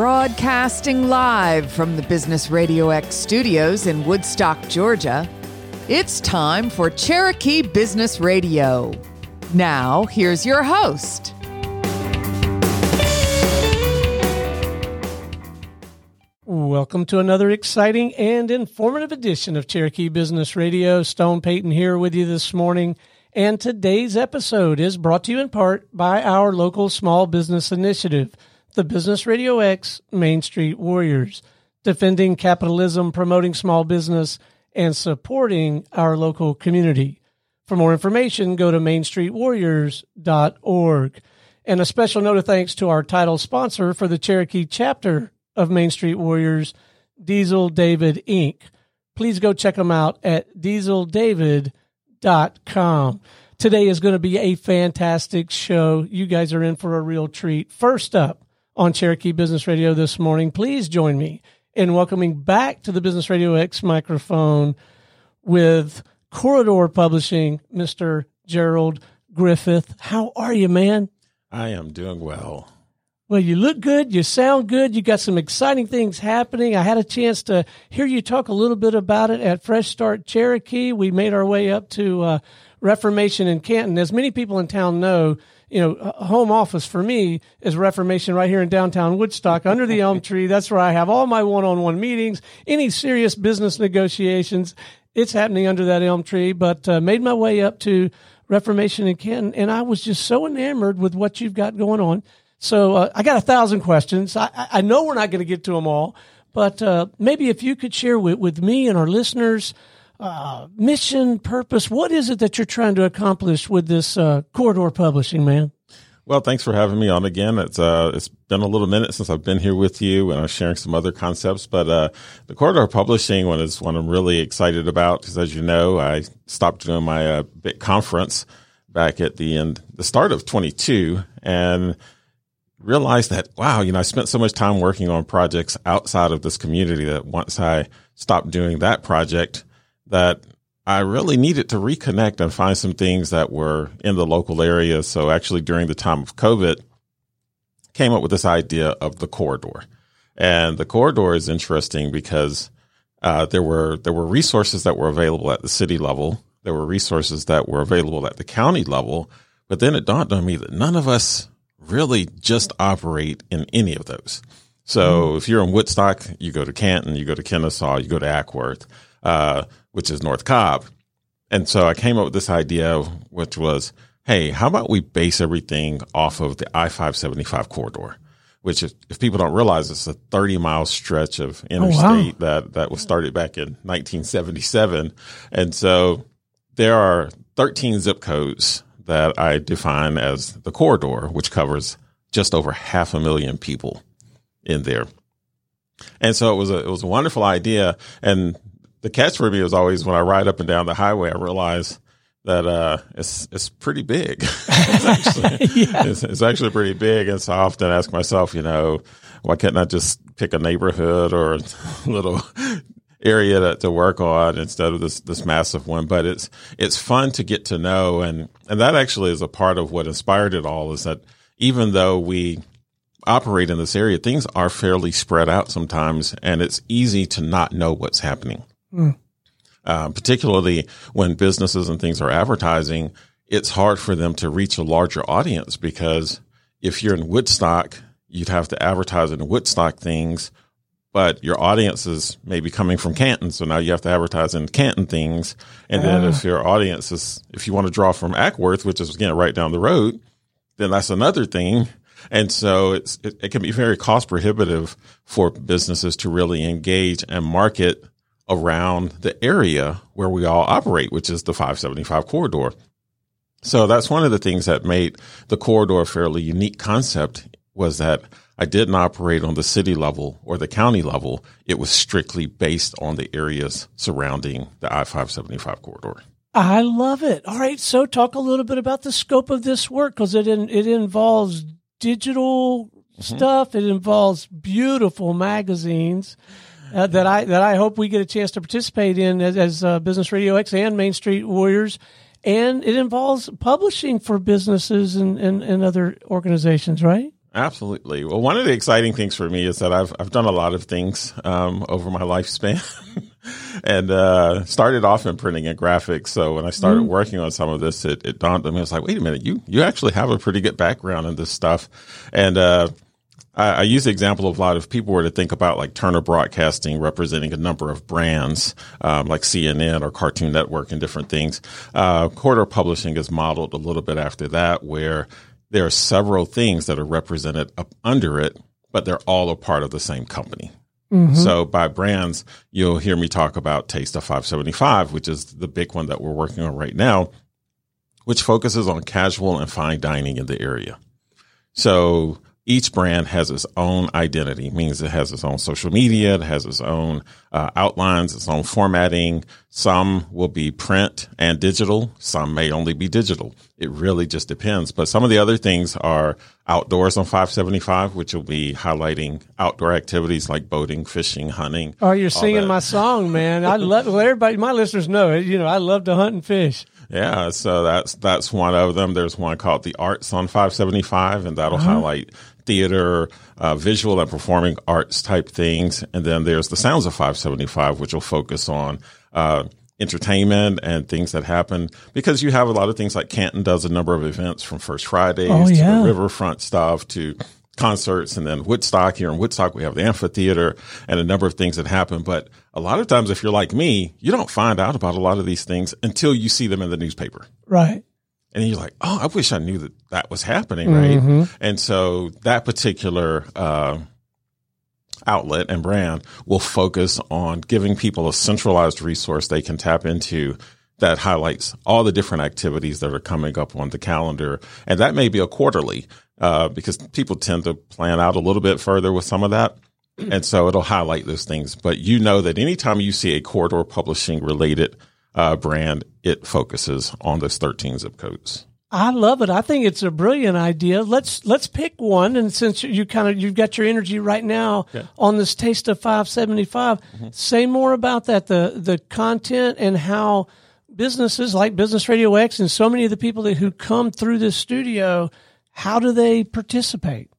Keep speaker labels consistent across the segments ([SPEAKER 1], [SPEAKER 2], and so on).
[SPEAKER 1] Broadcasting live from the Business Radio X studios in Woodstock, Georgia, it's time for Cherokee Business Radio. Now, here's your host.
[SPEAKER 2] Welcome to another exciting and informative edition of Cherokee Business Radio. Stone Payton here with you this morning. And today's episode is brought to you in part by our local small business initiative, the Business Radio X Main Street Warriors, defending capitalism, promoting small business, and supporting our local community. For more information, go to mainstreetwarriors.org. And a special note of thanks to our title sponsor for the Cherokee chapter of Main Street Warriors, Diesel David Inc. Please go check them out at dieseldavid.com. Today is going to be a fantastic show. You guys are in for a real treat. First up on Cherokee Business Radio this morning, please join me in welcoming back to the Business Radio X microphone with Corridor Publishing, Mr. Gerald Griffith. How are you, man?
[SPEAKER 3] I am doing well.
[SPEAKER 2] Well, you look good. You sound good. You got some exciting things happening. I had a chance to hear you talk a little bit about it at Fresh Start Cherokee. We made our way up to uh, Reformation in Canton. As many people in town know, you know, home office for me is Reformation right here in downtown Woodstock under the elm tree. That's where I have all my one-on-one meetings, any serious business negotiations. It's happening under that elm tree, but uh, made my way up to Reformation in Canton, and I was just so enamored with what you've got going on. So uh, I got a thousand questions. I, I know we're not going to get to them all, but uh, maybe if you could share with, with me and our listeners, uh, mission, purpose, what is it that you're trying to accomplish with this uh, corridor publishing, man?
[SPEAKER 3] Well, thanks for having me on again. It's uh, it's been a little minute since I've been here with you, and I'm sharing some other concepts. But uh, the corridor publishing one is one I'm really excited about because, as you know, I stopped doing my uh, big conference back at the end, the start of 22, and realized that wow, you know, I spent so much time working on projects outside of this community that once I stopped doing that project, that I really needed to reconnect and find some things that were in the local area. So actually during the time of COVID, came up with this idea of the corridor. And the corridor is interesting because uh, there were there were resources that were available at the city level. There were resources that were available at the county level. But then it dawned on me that none of us really just operate in any of those. So mm. if you're in Woodstock, you go to Canton, you go to Kennesaw, you go to Acworth, uh, which is North Cobb. And so I came up with this idea, which was, hey, how about we base everything off of the I 575 corridor? Which, if, if people don't realize, it's a 30 mile stretch of interstate oh, wow. that, that was started back in 1977. And so there are 13 zip codes that I define as the corridor, which covers just over half a million people in there. And so it was a it was a wonderful idea. And the catch for me is always when I ride up and down the highway, I realize that uh, it's it's pretty big. it's, actually, yeah. it's, it's, actually pretty big, and so I often ask myself, you know, why can't I just pick a neighborhood or a little area to, to work on instead of this this massive one. But it's it's fun to get to know, and and that actually is a part of what inspired it all. Is that even though we operate in this area, things are fairly spread out sometimes, and it's easy to not know what's happening. Mm. Uh, particularly when businesses and things are advertising, it's hard for them to reach a larger audience because if you're in Woodstock, you'd have to advertise in Woodstock things but your audience is maybe coming from Canton. So now you have to advertise in Canton things. And then if ah. your audience is, if you want to draw from Acworth, which is again right down the road, then that's another thing. And so it's, it, it can be very cost prohibitive for businesses to really engage and market around the area where we all operate, which is the 575 corridor. So that's one of the things that made the corridor a fairly unique concept was that I didn't operate on the city level or the county level. It was strictly based on the areas surrounding the I 575 corridor.
[SPEAKER 2] I love it. All right. So talk a little bit about the scope of this work because it, in, it involves digital mm-hmm. stuff. It involves beautiful magazines. Uh, that I that I hope we get a chance to participate in as, as uh, Business Radio X and Main Street Warriors, and it involves publishing for businesses and, and, and other organizations, right?
[SPEAKER 3] Absolutely. Well, one of the exciting things for me is that I've I've done a lot of things um, over my lifespan, and uh, started off in printing and graphics. So when I started mm-hmm. working on some of this, it, it dawned on me. I was like, wait a minute, you you actually have a pretty good background in this stuff, and uh, I, I, use the example of a lot of people were to think about like Turner Broadcasting representing a number of brands um, like CNN or Cartoon Network and different things. Uh, Corridor Publishing is modeled a little bit after that, where there are several things that are represented up under it, but they're all a part of the same company. Mm-hmm. So by brands, you'll hear me talk about Taste of 575, which is the big one that we're working on right now, which focuses on casual and fine dining in the area. So each brand has its own identity, means it has its own social media, it has its own uh, outlines, its own formatting. Some will be print and digital. Some may only be digital. It really just depends. But some of the other things are outdoors on 575, which will be highlighting outdoor activities like boating, fishing, hunting.
[SPEAKER 2] Oh, you're singing my song, man. I love, well, everybody, my listeners know it. You know, I love to hunt and fish.
[SPEAKER 3] Yeah, so that's that's one of them. There's one called the Arts on 575, and that'll uh-huh. highlight theater, uh, visual and performing arts type things. And then there's the Sounds of 575, which will focus on uh, entertainment and things that happen because you have a lot of things like Canton does a number of events from First Fridays oh, yeah. to the riverfront stuff to concerts and then Woodstock here in Woodstock we have the amphitheater and a number of things that happen but a lot of times if you're like me you don't find out about a lot of these things until you see them in the newspaper
[SPEAKER 2] right
[SPEAKER 3] and you're like, oh, I wish I knew that that was happening, right? Mm-hmm. And so that particular uh, outlet and brand will focus on giving people a centralized resource they can tap into that highlights all the different activities that are coming up on the calendar. And that may be a quarterly uh, because people tend to plan out a little bit further with some of that. And so it'll highlight those things. But you know that anytime you see a corridor publishing related uh, brand, it focuses on those 13 zip codes.
[SPEAKER 2] I love it. I think it's a brilliant idea. Let's let's pick one, and since you kind of you've got your energy right now yeah. on this taste of 575, mm-hmm. say more about that the the content and how businesses like Business Radio X and so many of the people that, who come through this studio, how do they participate?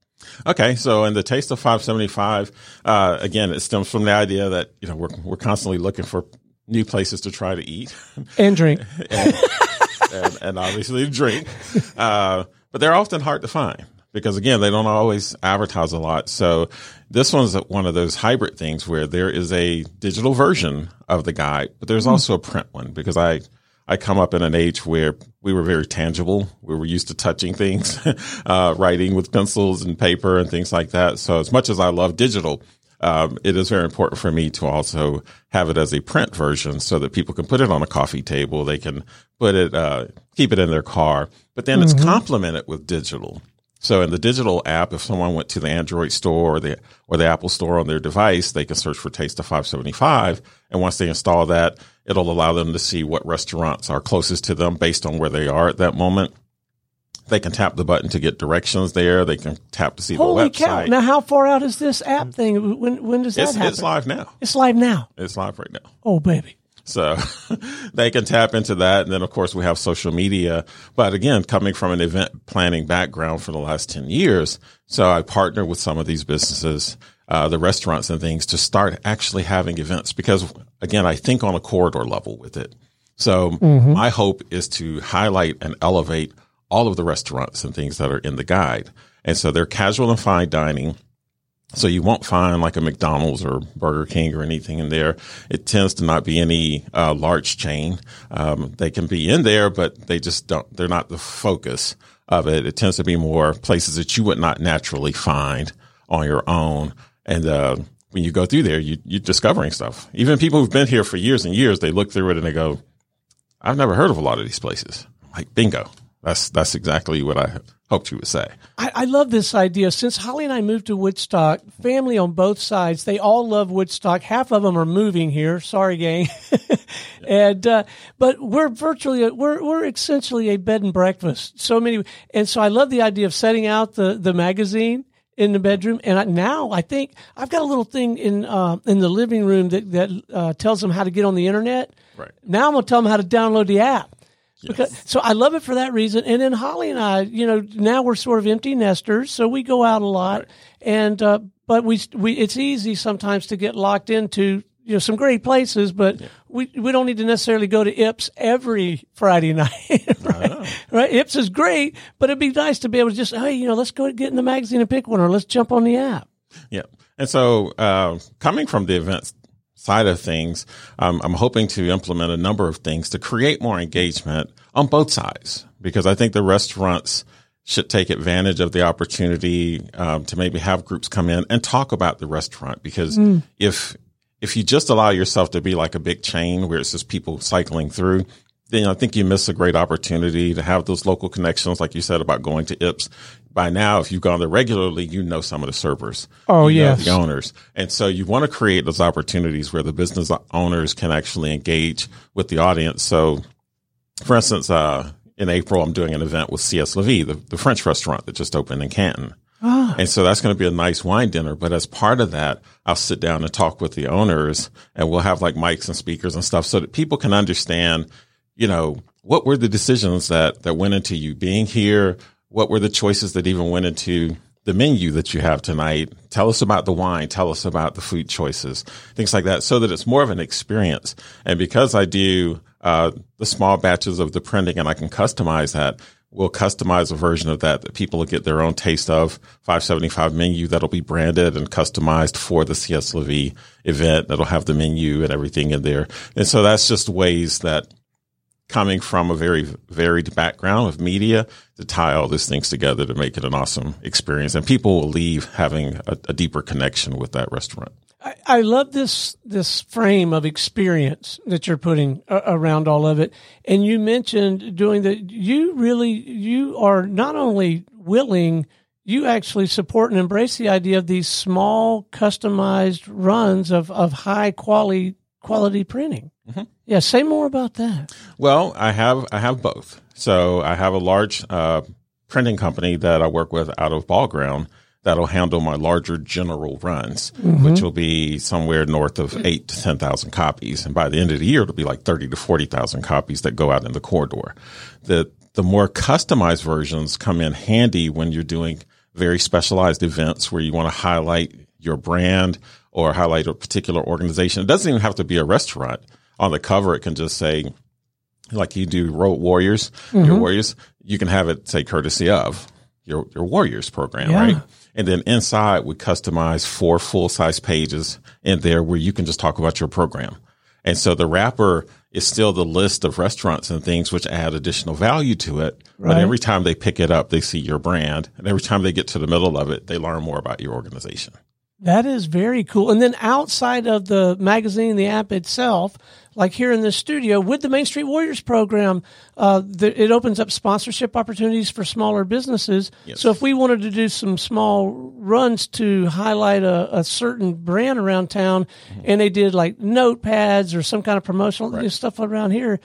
[SPEAKER 3] Okay, so in the taste of 575, uh, again, it stems from the idea that you know we're we're constantly looking for new places to try to eat
[SPEAKER 2] and drink,
[SPEAKER 3] and, and, and, obviously drink. Uh, but they're often hard to find because again, they don't always advertise a lot. So this one's one of those hybrid things where there is a digital version of the guide, but there's mm. also a print one because I. I come up in an age where we were very tangible. We were used to touching things, uh, writing with pencils and paper and things like that. So as much as I love digital, um, it is very important for me to also have it as a print version so that people can put it on a coffee table. They can put it, uh, keep it in their car, but then mm-hmm. it's complemented with digital. So in the digital app, if someone went to the Android store or the or the Apple store on their device, they can search for Taste of 575. And once they install that, it'll allow them to see what restaurants are closest to them based on where they are at that moment. They can tap the button to get directions there. They can tap to see
[SPEAKER 2] Holy
[SPEAKER 3] the website.
[SPEAKER 2] cow! Now, how far out is this app thing? When when does that
[SPEAKER 3] it's,
[SPEAKER 2] happen?
[SPEAKER 3] It's live now.
[SPEAKER 2] It's live now.
[SPEAKER 3] It's live right now.
[SPEAKER 2] Oh, baby.
[SPEAKER 3] So they can tap into that. And then, of course, we have social media. But again, coming from an event planning background for the last 10 years, so I partner with some of these businesses, uh, the restaurants and things to start actually having events because, again, I think on a corridor level with it. So mm-hmm. my hope is to highlight and elevate all of the restaurants and things that are in the guide. And so they're casual and fine dining. So you won't find like a McDonald's or Burger King or anything in there. It tends to not be any uh, large chain. Um, they can be in there, but they just don't. They're not the focus of it. It tends to be more places that you would not naturally find on your own. And uh, when you go through there, you, you're discovering stuff. Even people who've been here for years and years, they look through it and they go, "I've never heard of a lot of these places." Like bingo, that's that's exactly what I hoped you would say.
[SPEAKER 2] I, I, love this idea. Since Holly and I moved to Woodstock, family on both sides, they all love Woodstock. Half of them are moving here. Sorry, gang. and uh, but we're virtually a, we're we're essentially a bed and breakfast. So many, and so I love the idea of setting out the the magazine in the bedroom. And I, now I think I've got a little thing in uh, in the living room that that uh, tells them how to get on the internet.
[SPEAKER 3] Right.
[SPEAKER 2] Now I'm gonna tell them how to download the app. Because, so I love it for that reason. And then Holly and I, you know, now we're sort of empty nesters, so we go out a lot, and uh, but we we it's easy sometimes to get locked into you know some great places, but yeah. we we don't need to necessarily go to Ipp's every Friday night, right? right? Ipp's is great, but it'd be nice to be able to just hey, you know, let's go get in the magazine and pick one, or let's jump on the app.
[SPEAKER 3] Yeah, and so uh, coming from the events side of things, um, I'm hoping to implement a number of things to create more engagement on both sides because I think the restaurants should take advantage of the opportunity um, to maybe have groups come in and talk about the restaurant because mm. if if you just allow yourself to be like a big chain where it's just people cycling through, then I think you miss a great opportunity to have those local connections, like you said about going to Ipp's by now, if you've gone there regularly, you know some of the servers.
[SPEAKER 2] Oh, yeah.
[SPEAKER 3] The owners. And so you want to create those opportunities where the business owners can actually engage with the audience. So, for instance, uh, in April, I'm doing an event with C.S. Levy, the, the French restaurant that just opened in Canton. Oh. And so that's going to be a nice wine dinner. But as part of that, I'll sit down and talk with the owners and we'll have like mics and speakers and stuff so that people can understand, you know, what were the decisions that, that went into you being here? what were the choices that even went into the menu that you have tonight. Tell us about the wine. Tell us about the food choices, things like that, so that it's more of an experience. And because I do uh, the small batches of the printing and I can customize that, we'll customize a version of that that people will get their own taste of. 575 menu that'll be branded and customized for the CS Levy event. That'll have the menu and everything in there. And so that's just ways that coming from a very varied background of media to tie all these things together to make it an awesome experience. And people will leave having a, a deeper connection with that restaurant.
[SPEAKER 2] I, I, love this this frame of experience that you're putting a, around all of it. And you mentioned doing that. You really you are not only willing, you actually support and embrace the idea of these small, customized runs of of high quality quality printing. Mm-hmm. Yeah, say more about that.
[SPEAKER 3] Well, I have I have both. So I have a large uh, printing company that I work with out of Ball Ground that'll handle my larger general runs, mm-hmm. which will be somewhere north of eight to ten thousand copies, and by the end of the year, it'll be like thirty to forty thousand copies that go out in the corridor. The the more customized versions come in handy when you're doing very specialized events where you want to highlight your brand or highlight a particular organization. It doesn't even have to be a restaurant on the cover, it can just say, like you do Road Warriors, mm-hmm. your Warriors, you can have it say courtesy of your, your Warriors program, yeah. right? And then inside we customize four full size pages in there where you can just talk about your program. And so the wrapper is still the list of restaurants and things which add additional value to it. Right. But every time they pick it up, they see your brand. And every time they get to the middle of it, they learn more about your organization.
[SPEAKER 2] That is very cool. And then outside of the magazine, the app itself, like here in the studio with the Main Street Warriors program, uh, the, it opens up sponsorship opportunities for smaller businesses. Yes. So if we wanted to do some small runs to highlight a, a certain brand around town, mm-hmm. and they did like notepads or some kind of promotional right. stuff around here,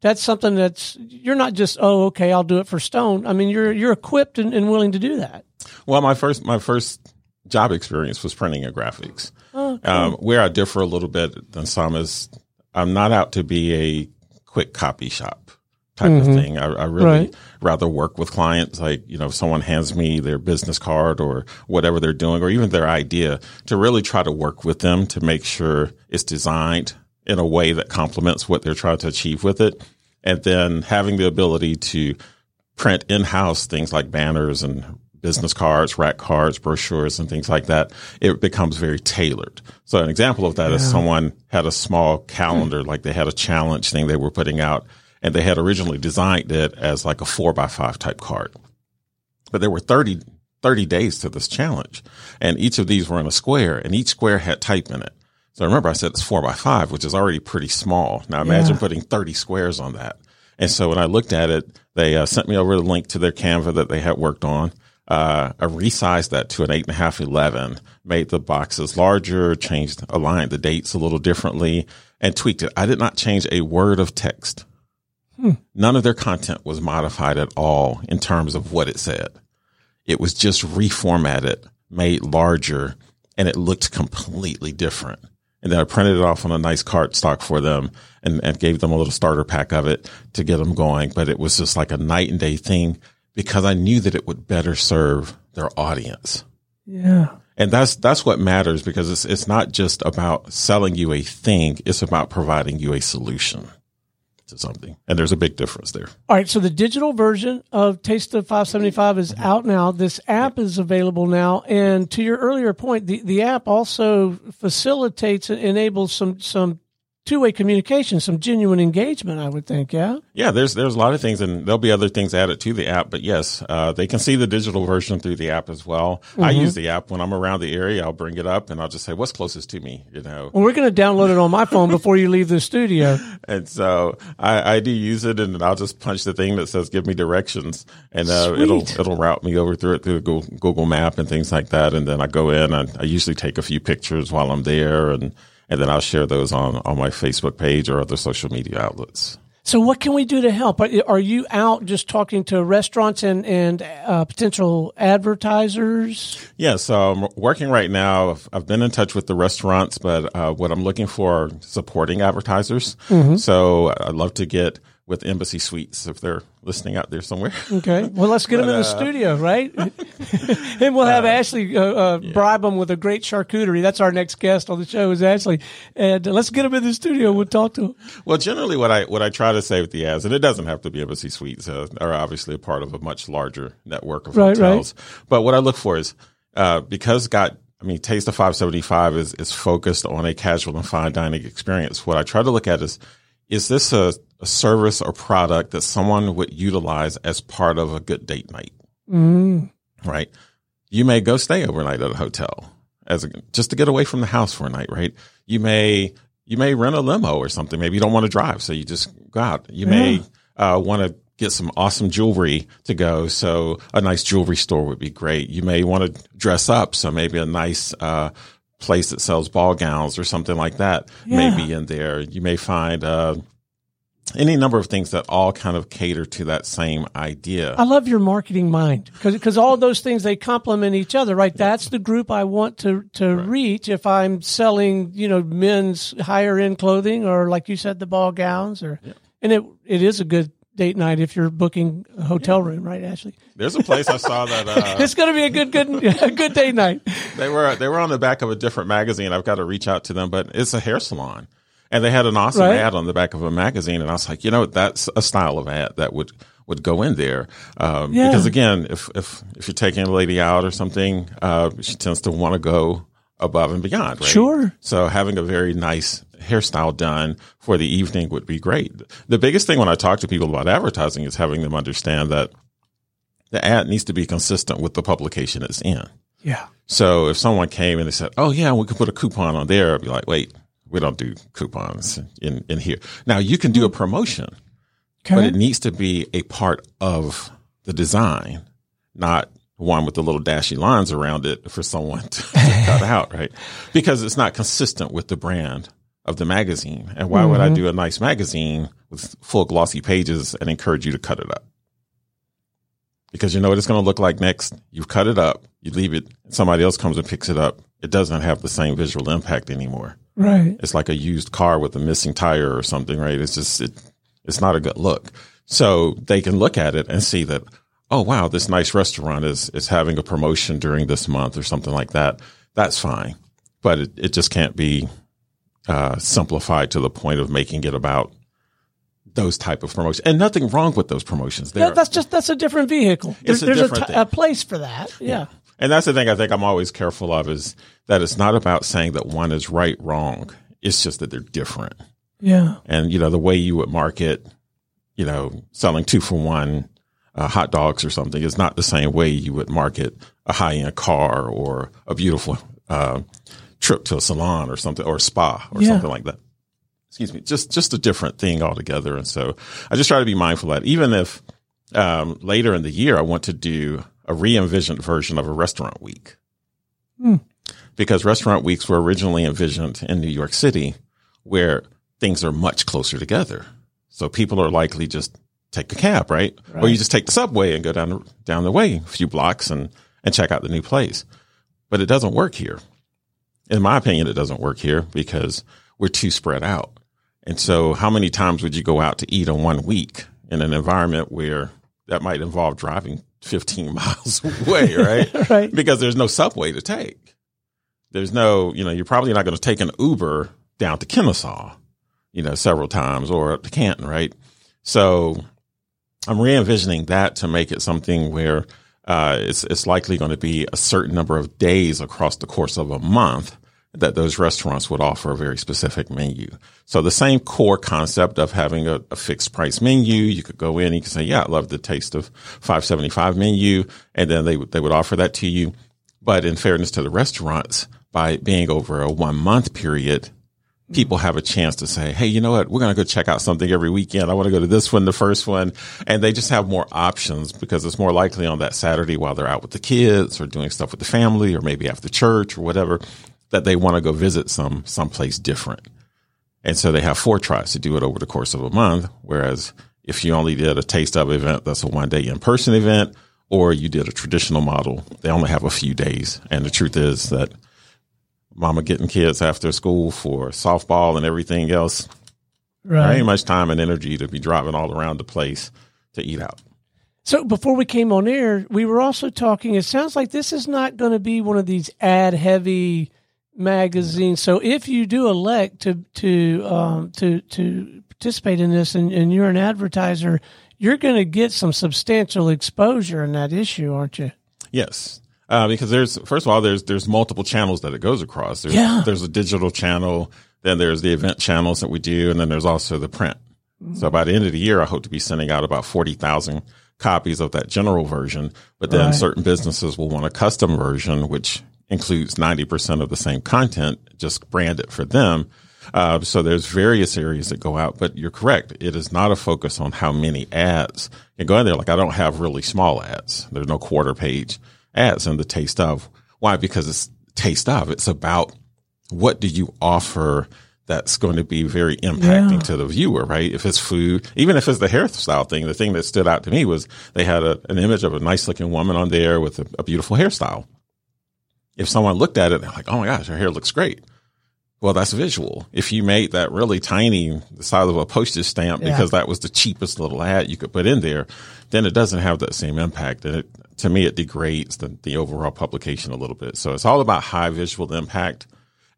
[SPEAKER 2] that's something that's you're not just oh okay I'll do it for Stone. I mean you're you're equipped and, and willing to do that.
[SPEAKER 3] Well, my first my first job experience was printing and graphics. Oh, cool. um, where I differ a little bit than some is I'm not out to be a quick copy shop type mm-hmm. of thing. I, I really right. rather work with clients. Like, you know, if someone hands me their business card or whatever they're doing, or even their idea to really try to work with them to make sure it's designed in a way that complements what they're trying to achieve with it. And then having the ability to print in house things like banners and business cards, rack cards, brochures, and things like that, it becomes very tailored. So an example of that yeah. is someone had a small calendar, like they had a challenge thing they were putting out, and they had originally designed it as like a four by five type card. But there were 30, 30 days to this challenge, and each of these were in a square, and each square had type in it. So remember, I said it's four by five, which is already pretty small. Now imagine yeah. putting 30 squares on that. And so when I looked at it, they uh, sent me over the link to their Canva that they had worked on uh, I resized that to an eight and a half, 11, made the boxes larger, changed, aligned the dates a little differently and tweaked it. I did not change a word of text. Hmm. None of their content was modified at all in terms of what it said. It was just reformatted, made larger, and it looked completely different. And then I printed it off on a nice card stock for them and, and gave them a little starter pack of it to get them going. But it was just like a night and day thing because I knew that it would better serve their audience.
[SPEAKER 2] Yeah.
[SPEAKER 3] And that's that's what matters because it's it's not just about selling you a thing, it's about providing you a solution to something. And there's a big difference there.
[SPEAKER 2] All right, so the digital version of Taste of 575 is out now. This app is available now, and to your earlier point, the, the app also facilitates and enables some some two way communication, some genuine engagement. I would think, yeah.
[SPEAKER 3] Yeah, there's there's a lot of things, and there'll be other things added to the app. But yes, uh, they can see the digital version through the app as well. I use the app when I'm around the area. I'll bring it up and I'll just say, "What's closest to me?" You know.
[SPEAKER 2] Well, we're going to download it on my phone before you leave the studio.
[SPEAKER 3] And so I, I do use it, and I'll just punch the thing that says "Give me directions," and uh, it'll it'll route me over through it through Google, Google Map and things like that. And then I go in, and I usually take a few pictures while I'm there, and and then I'll share those on on my Facebook page or other social media outlets.
[SPEAKER 2] So, what can we do to help? Are, you out just talking to restaurants and and uh, potential advertisers?
[SPEAKER 3] Yeah, so I'm working right now. I've- I've been in touch with the restaurants, but uh, what I'm looking for are supporting advertisers. So I'd love to get with Embassy Suites if they're listening out there somewhere.
[SPEAKER 2] Okay. Well, let's get them in the studio, right? and we'll have Ashley uh, uh, bribe them with a great charcuterie. That's our next guest on the show is Ashley, and uh, let's get them in the studio. We'll talk to them.
[SPEAKER 3] Well, generally, what I what I try to say with the ads, and it doesn't have to be Embassy Suites, uh, are obviously a part of a much larger network of
[SPEAKER 2] Right,
[SPEAKER 3] hotels. But what I look for is uh, because got. I mean, Taste of 575 is, is focused on a casual and fine dining experience. What I try to look at is, is this a, a service or product that someone would utilize as part of a good date night? Right. You may go stay overnight at a hotel as a, just to get away from the house for a night, right? You may, you may rent a limo or something. Maybe you don't want to drive. So you just go out. You may, uh, want to get some awesome jewelry to go. So a nice jewelry store would be great. You may want to dress up. So maybe a nice, uh, place that sells ball gowns or something like that
[SPEAKER 2] Yeah.
[SPEAKER 3] may be in there. You may find, uh, any number of things that all kind of cater to that same idea.
[SPEAKER 2] I love your marketing mind because because all those things they complement each other, right? That's the group I want to to reach if I'm selling, you know, men's higher end clothing or like you said, the ball gowns or and it it is a good date night if you're booking a hotel room, right, Ashley?
[SPEAKER 3] There's a place I saw that uh,
[SPEAKER 2] It's going to be a good good a good date night.
[SPEAKER 3] they were they were on the back of a different magazine. I've got to reach out to them, but it's a hair salon, and they had an awesome
[SPEAKER 2] Right.
[SPEAKER 3] ad on the back of a magazine, and I was like, you know, that's a style of ad that would would go in there. Um,
[SPEAKER 2] Yeah.
[SPEAKER 3] Because again, if if if you're taking a lady out or something, uh, she tends to want to go above and beyond. Right?
[SPEAKER 2] Sure.
[SPEAKER 3] So having a very nice hairstyle done for the evening would be great. The biggest thing when I talk to people about advertising is having them understand that the ad needs to be consistent with the publication it's in.
[SPEAKER 2] Yeah.
[SPEAKER 3] So if someone came and they said, "Oh yeah, we could put a coupon on there," I'd be like, "Wait, we don't do coupons in in here." Now you can do a promotion, but it needs to be a part of the design, not one with the little dashy lines around it for someone to, to cut out, right? Because it's not consistent with the brand of the magazine. And why would I mm-hmm. do a nice magazine with full glossy pages and encourage you to cut it up? Because you know what it's going to look like next. You cut it up, you leave it, somebody else comes and picks it up. It doesn't have the same visual impact anymore.
[SPEAKER 2] Right.
[SPEAKER 3] It's like a used car with a missing tire or something, right? It's just, it, it's not a good look. So they can look at it and see that, oh, wow, this nice restaurant is, is having a promotion during this month or something like that. That's fine. But it, it just can't be uh, simplified to the point of making it about those type of promotions. And nothing wrong with those promotions. They're,
[SPEAKER 2] that's just that's a different vehicle. There's,
[SPEAKER 3] a
[SPEAKER 2] there's
[SPEAKER 3] different
[SPEAKER 2] a, t- a place for that. Yeah.
[SPEAKER 3] And that's the thing I think I'm always careful of is that it's not about saying that one is right, wrong. It's just that they're different.
[SPEAKER 2] Yeah.
[SPEAKER 3] And, you know, the way you would market, you know, selling two for one uh, hot dogs or something is not the same way you would market a high end car or a beautiful uh, trip to a salon or something or a spa or
[SPEAKER 2] Yeah.
[SPEAKER 3] something like that. Excuse me, just just a different thing altogether. And so I just try to be mindful of that. Even if um, later in the year I want to do a re-envisioned version of a restaurant week, hmm. because restaurant weeks were originally envisioned in New York City, where things are much closer together. So people are likely just take a cab, right? Or you just take the subway and go down the, down the way a few blocks and and check out the new place. But it doesn't work here. in my opinion, it doesn't work here because we're too spread out. And so how many times would you go out to eat in one week in an environment where that might involve driving 15 miles away, right?
[SPEAKER 2] right.
[SPEAKER 3] Because there's no subway to take. There's no, you know, you're probably not going to take an Uber down to Kennesaw, you know, several times or up to Canton, right? So I'm re-envisioning that to make it something where uh, it's, it's likely going to be a certain number of days across the course of a month that those restaurants would offer a very specific menu. So the same core concept of having a, a, fixed price menu, you could go in, you could say, yeah, I love the taste of 575 menu. And then they they would offer that to you. But in fairness to the restaurants, by being over a one month period, people have a chance to say, Hey, you know what? We're going to go check out something every weekend. I want to go to this one, the first one. And they just have more options because it's more likely on that Saturday while they're out with the kids or doing stuff with the family or maybe after church or whatever that they want to go visit some someplace different. And so they have four tries to do it over the course of a month. Whereas if you only did a taste of event, that's a one day in person event, or you did a traditional model, they only have a few days. And the truth is that mama getting kids after school for softball and everything else. Right. There ain't much time and energy to be driving all around the place to eat out.
[SPEAKER 2] So before we came on air, we were also talking. It sounds like this is not going to be one of these ad heavy magazines. So if you do elect to to um, to to participate in this, and, and you're an advertiser, you're going to get some substantial exposure in that issue, aren't you?
[SPEAKER 3] Yes, uh, because there's first of all there's there's multiple channels that it goes across. There's,
[SPEAKER 2] yeah.
[SPEAKER 3] there's a digital channel, then there's the event channels that we do, and then there's also the print. Mm-hmm. So by the end of the year, I hope to be sending out about forty thousand copies of that general version. But then right. certain businesses will want a custom version, which includes ninety percent of the same content, just branded for them. Uh, so there's various areas that go out, but you're correct. It is not a focus on how many ads can go in there. Like I don't have really small ads. There's no quarter page ads in the taste of. Why? Because it's taste of. It's about what do you offer that's going to be very impacting yeah. to the viewer, right? If it's food, even if it's the hairstyle thing, the thing that stood out to me was they had a, an image of a nice looking woman on there with a, a beautiful hairstyle. If someone looked at it, they're like, oh my gosh, her hair looks great. Well, that's visual. If you made that really tiny, the size of a postage stamp, yeah. because that was the cheapest little ad you could put in there, then it doesn't have that same impact. And it, to me, it degrades the, the overall publication a little bit. So it's all about high visual impact.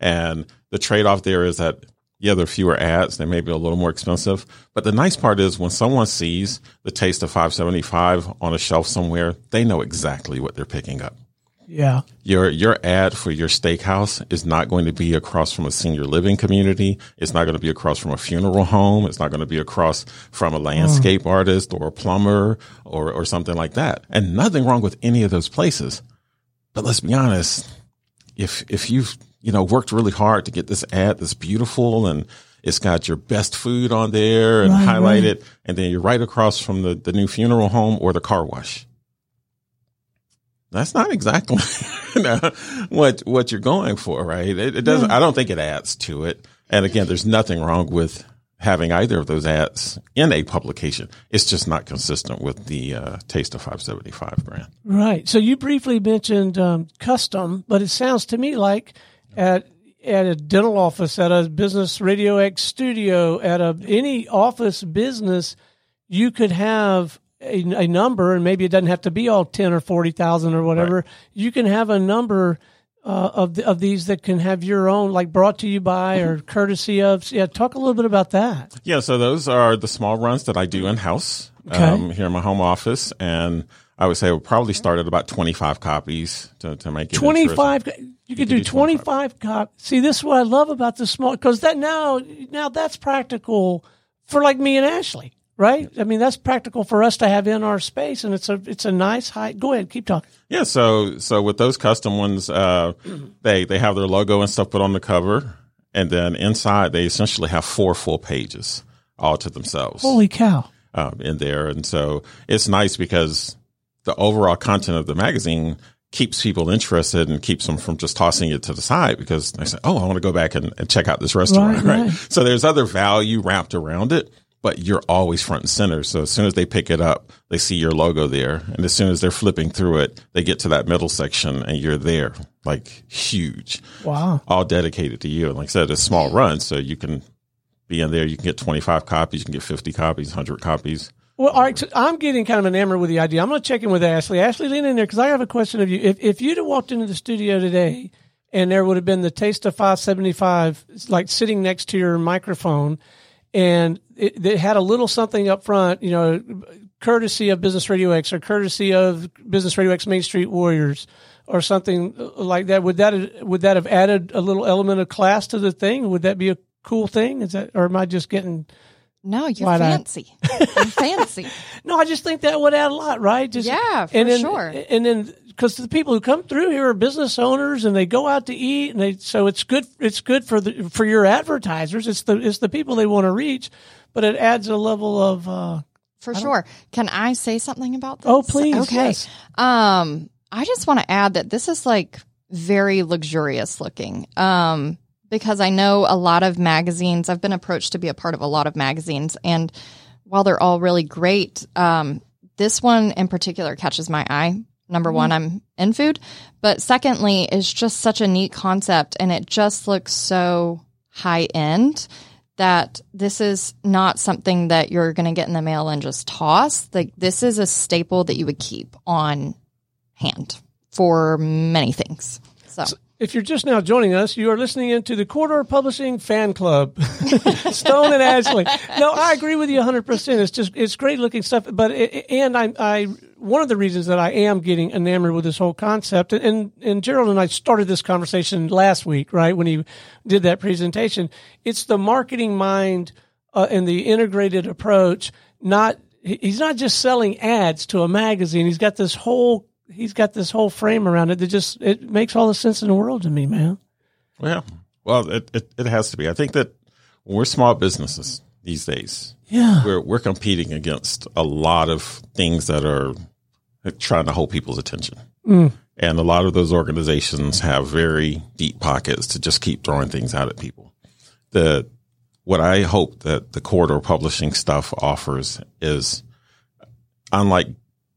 [SPEAKER 3] And the trade off there is that, yeah, there are fewer ads. They may be a little more expensive. But the nice part is when someone sees the taste of 575 on a shelf somewhere, they know exactly what they're picking up.
[SPEAKER 2] Yeah.
[SPEAKER 3] Your your ad for your steakhouse is not going to be across from a senior living community. It's not going to be across from a funeral home. It's not going to be across from a landscape mm. artist or a plumber or or something like that. And nothing wrong with any of those places. But let's be honest, if if you've, you know, worked really hard to get this ad that's beautiful and it's got your best food on there and right, highlighted, right. and then you're right across from the, the new funeral home or the car wash that's not exactly what what you're going for, right? It, it doesn't. Yeah. I don't think it adds to it. And again, there's nothing wrong with having either of those ads in a publication. It's just not consistent with the uh, Taste of 575 brand.
[SPEAKER 2] Right. So you briefly mentioned um, custom, but it sounds to me like at at a dental office, at a business Radio X studio, at a any office business, you could have a, a, number, and maybe it doesn't have to be all ten or forty thousand or whatever. Right. You can have a number uh, of the, of these that can have your own, like brought to you by or courtesy of. Yeah, talk a little bit about that.
[SPEAKER 3] Yeah, so those are the small runs that I do in house okay. um, here in my home office, and I would say we'll probably start at about twenty five copies to, to make it
[SPEAKER 2] twenty five. You could do, do 25 copies. See, this is what I love about the small, because that now, now that's practical for like me and Ashley right? I mean, that's practical for us to have in our space, and it's a it's a nice height. Go ahead, keep talking.
[SPEAKER 3] Yeah, so so with those custom ones, uh, they they have their logo and stuff put on the cover, and then inside they essentially have four full pages all to themselves.
[SPEAKER 2] Holy cow!
[SPEAKER 3] Um, in there, and so it's nice because the overall content of the magazine keeps people interested and keeps them from just tossing it to the side because they say, "Oh, I want to go back and, and check out this restaurant." Right, right? right. So there's other value wrapped around it but you're always front and center. So as soon as they pick it up, they see your logo there. And as soon as they're flipping through it, they get to that middle section and you're there, like huge.
[SPEAKER 2] Wow.
[SPEAKER 3] All dedicated to you. And like I said, it's a small run. So you can be in there. You can get 25 copies. You can get 50 copies, 100 copies.
[SPEAKER 2] Well, all right. So I'm getting kind of enamored with the idea. I'm going to check in with Ashley. Ashley, lean in there because I have a question of you. If, if you'd have walked into the studio today and there would have been the Taste of 575, like sitting next to your microphone, and it, had a little something up front, you know, courtesy of Business Radio X or courtesy of Business Radio X Main Street Warriors or something like that. Would that would that have added a little element of class to the thing? Would that be a cool thing? Is that or am I just getting?
[SPEAKER 4] No, you're fancy. you're fancy.
[SPEAKER 2] No, I just think that would add a lot, right? Just,
[SPEAKER 4] yeah, for
[SPEAKER 2] and then,
[SPEAKER 4] sure.
[SPEAKER 2] And then because the people who come through here are business owners and they go out to eat and they so it's good it's good for the for your advertisers. It's the it's the people they want to reach but it adds a level of uh
[SPEAKER 4] for sure. Can i say something about this?
[SPEAKER 2] Oh please.
[SPEAKER 4] Okay.
[SPEAKER 2] Yes.
[SPEAKER 4] um i just want to add that this is like very luxurious looking. Um because i know a lot of magazines i've been approached to be a part of a lot of magazines and while they're all really great um this one in particular catches my eye Number mm-hmm. one, I'm in food. But secondly, it's just such a neat concept and it just looks so high end that this is not something that you're going to get in the mail and just toss. Like this is a staple that you would keep on hand for many things. So, so
[SPEAKER 2] if you're just now joining us, you are listening into the Corridor Publishing Fan Club, Stone and Ashley. No, I agree with you 100%. It's just, it's great looking stuff. But, it, and I, I, one of the reasons that I am getting enamored with this whole concept, and, and, and Gerald and I started this conversation last week, right? When he did that presentation, it's the marketing mind uh, and the integrated approach, not, he's not just selling ads to a magazine. He's got this whole he's got this whole frame around it that just it makes all the sense in the world to me, man.
[SPEAKER 3] Well, well, it, it, it has to be. I think that we're small businesses these days.
[SPEAKER 2] Yeah,
[SPEAKER 3] we're we're competing against a lot of things that are trying to hold people's attention.
[SPEAKER 2] Mm.
[SPEAKER 3] And a lot of those organizations have very deep pockets to just keep throwing things out at people. The what I hope that the corridor publishing stuff offers is unlike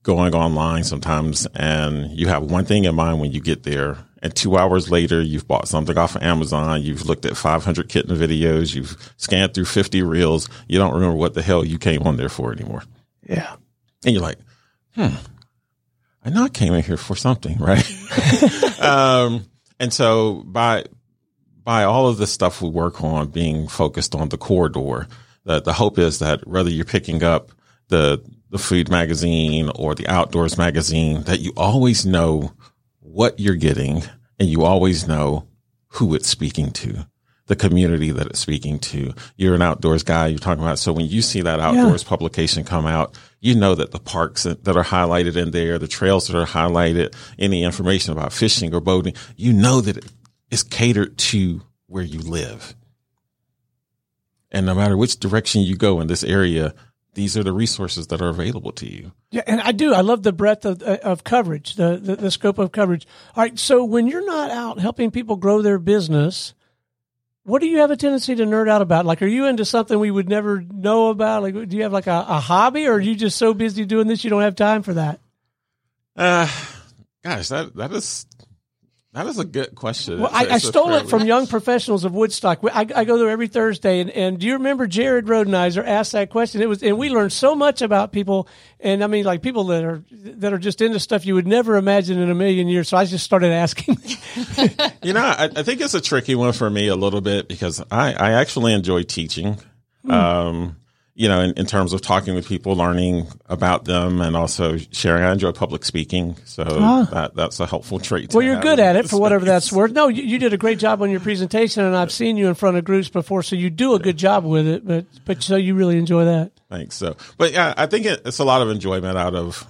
[SPEAKER 3] going online sometimes and you have one thing in mind when you get there. And two hours later you've bought something off of amazon. You've looked at 500 kitten videos. You've scanned through 50 reels. You don't remember what the hell you came on there for anymore.
[SPEAKER 2] Yeah.
[SPEAKER 3] And you're like hmm i know i came in here for something right? Um, and so by by all of the stuff we work on being focused on the corridor the, the hope is that whether you're picking up the the food magazine or the outdoors magazine that you always know what you're getting and you always know who it's speaking to, the community that it's speaking to. You're an outdoors guy. You're talking about. So when you see that outdoors yeah. publication come out, you know that the parks that are highlighted in there, the trails that are highlighted, any information about fishing or boating, you know that it's catered to where you live. And no matter which direction you go in this area, these are the resources that are available to you.
[SPEAKER 2] Yeah, and I do. I love the breadth of, uh, of coverage, the, the, the scope of coverage. All right, so when you're not out helping people grow their business, what do you have a tendency to nerd out about? Like, are you into something we would never know about? Like, do you have like a, a hobby, or are you just so busy doing this you don't have time for that?
[SPEAKER 3] Uh, gosh, that that is that is a good question.
[SPEAKER 2] Well, I, I stole it from young professionals of Woodstock. I, I, go there every Thursday, and, and do you remember Jared Rodenizer asked that question? It was, and we learned so much about people, and I mean, like people that are that are just into stuff you would never imagine in a million years. So I just started asking.
[SPEAKER 3] you know, I, I, think it's a tricky one for me a little bit because I, I actually enjoy teaching. Hmm. Um, you know, in, in, terms of talking with people, learning about them, and also sharing. I enjoy public speaking, so ah. that that's a helpful trait.
[SPEAKER 2] Well, you're good at it for whatever that's worth. No, you, you, did a great job on your presentation, and I've seen you in front of groups before, so you do a good job with it. But but so you really enjoy that.
[SPEAKER 3] Thanks. So, but yeah, I think it, it's a lot of enjoyment out of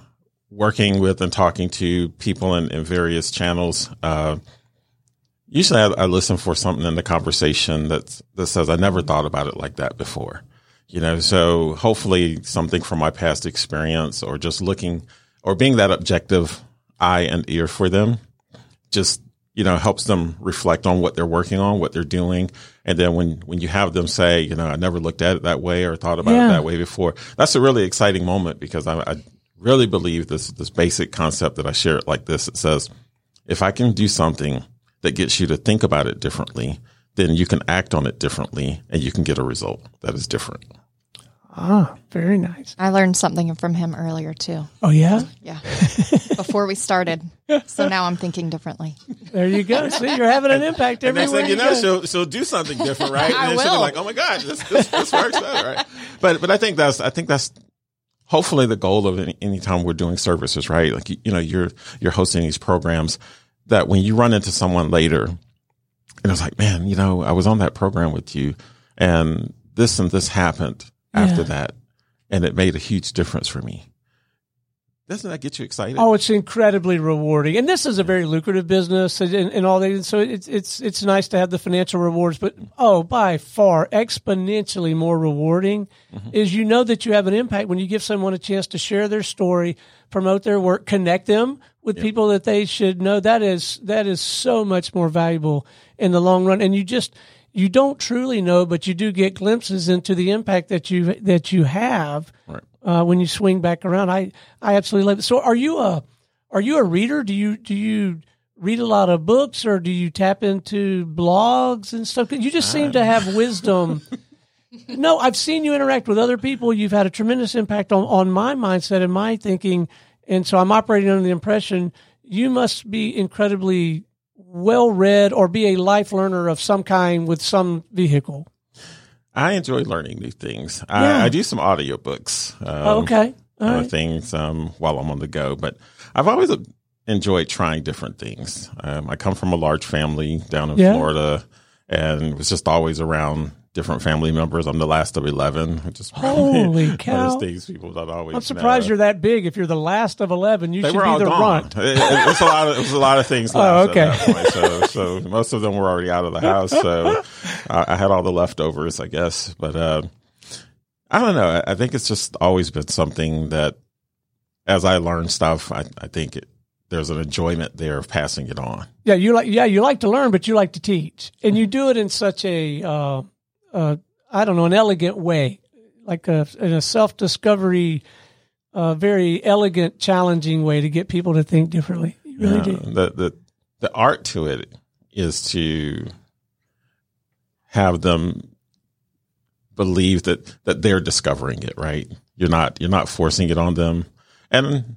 [SPEAKER 3] working with and talking to people in, in various channels. Uh, usually, I, I listen for something in the conversation that that says I never thought about it like that before you know, so hopefully something from my past experience or just looking or being that objective eye and ear for them just, you know, helps them reflect on what they're working on, what they're doing. And then when, when you have them say, you know, I never looked at it that way or thought about
[SPEAKER 2] Yeah.
[SPEAKER 3] it that way before, that's a really exciting moment because I, I really believe this, this basic concept that I share it like this. It says, if I can do something that gets you to think about it differently, then you can act on it differently and you can get a result that is different.
[SPEAKER 2] Ah, very nice.
[SPEAKER 4] I learned something from him earlier too.
[SPEAKER 2] Oh yeah,
[SPEAKER 4] Yeah. Before we started. So now I'm thinking differently.
[SPEAKER 2] there you go. See, you're having an impact
[SPEAKER 3] And next
[SPEAKER 2] everywhere
[SPEAKER 3] thing you
[SPEAKER 2] you
[SPEAKER 3] know,
[SPEAKER 2] go.
[SPEAKER 3] she'll she'll do something different, right?
[SPEAKER 4] I
[SPEAKER 3] and then she'll be like, "Oh my god, this this, this works better," right? But but I think that's I think that's hopefully the goal of any anytime we're doing services, right? Like you, you know, you're you're hosting these programs that when you run into someone later, and I was like, man, you know, I was on that program with you, and this and this happened after
[SPEAKER 2] Yeah.
[SPEAKER 3] that, and it made a huge difference for me. Doesn't that get you excited?
[SPEAKER 2] Oh, it's incredibly rewarding, and this is a very lucrative business, and, and all that. So it's it's it's nice to have the financial rewards, but oh, by far, exponentially more rewarding mm-hmm. is you know that you have an impact when you give someone a chance to share their story, promote their work, connect them with people that they should know. That is that is so much more valuable in the long run, and you just you don't truly know, but you do get glimpses into the impact that you that you have
[SPEAKER 3] Right.
[SPEAKER 2] uh, when you swing back around. I I absolutely love it. So are you a are you a reader? Do you do you read a lot of books or do you tap into blogs and stuff? You just seem to have wisdom. no, I've seen you interact with other people. You've had a tremendous impact on, on my mindset and my thinking. And so I'm operating under the impression you must be incredibly well read or be a life learner of some kind with some vehicle.
[SPEAKER 3] I enjoy learning new things.
[SPEAKER 2] Yeah.
[SPEAKER 3] I, I do some audiobooks. Um,
[SPEAKER 2] Oh, okay. All
[SPEAKER 3] uh,
[SPEAKER 2] right.
[SPEAKER 3] things um, while I'm on the go. But I've always enjoyed trying different things. Um, I come from a large family down in
[SPEAKER 2] Yeah.
[SPEAKER 3] Florida, and was just always around different family members. I'm the last of eleven, which is
[SPEAKER 2] Holy cow.
[SPEAKER 3] those things people don't always.
[SPEAKER 2] I'm surprised
[SPEAKER 3] know.
[SPEAKER 2] you're that big. If you're the last of 11, you
[SPEAKER 3] They
[SPEAKER 2] should be the
[SPEAKER 3] gone.
[SPEAKER 2] runt.
[SPEAKER 3] It, it, it was a lot of it was a lot of things left
[SPEAKER 2] Oh, okay.
[SPEAKER 3] that. So, so most of them were already out of the house. So I, I had all the leftovers, I guess. But uh, I don't know. I, I think it's just always been something that, as I learn stuff, I, I think it, there's an enjoyment there of passing it on.
[SPEAKER 2] Yeah, you like yeah, you like to learn, but you like to teach, and you do it in such a uh, uh, I don't know an elegant way, like a in a self discovery, uh, very elegant, challenging way to get people to think differently. You really
[SPEAKER 3] Uh,
[SPEAKER 2] do.
[SPEAKER 3] the the the art to it is to have them believe that that they're discovering it right you're not you're not forcing it on them and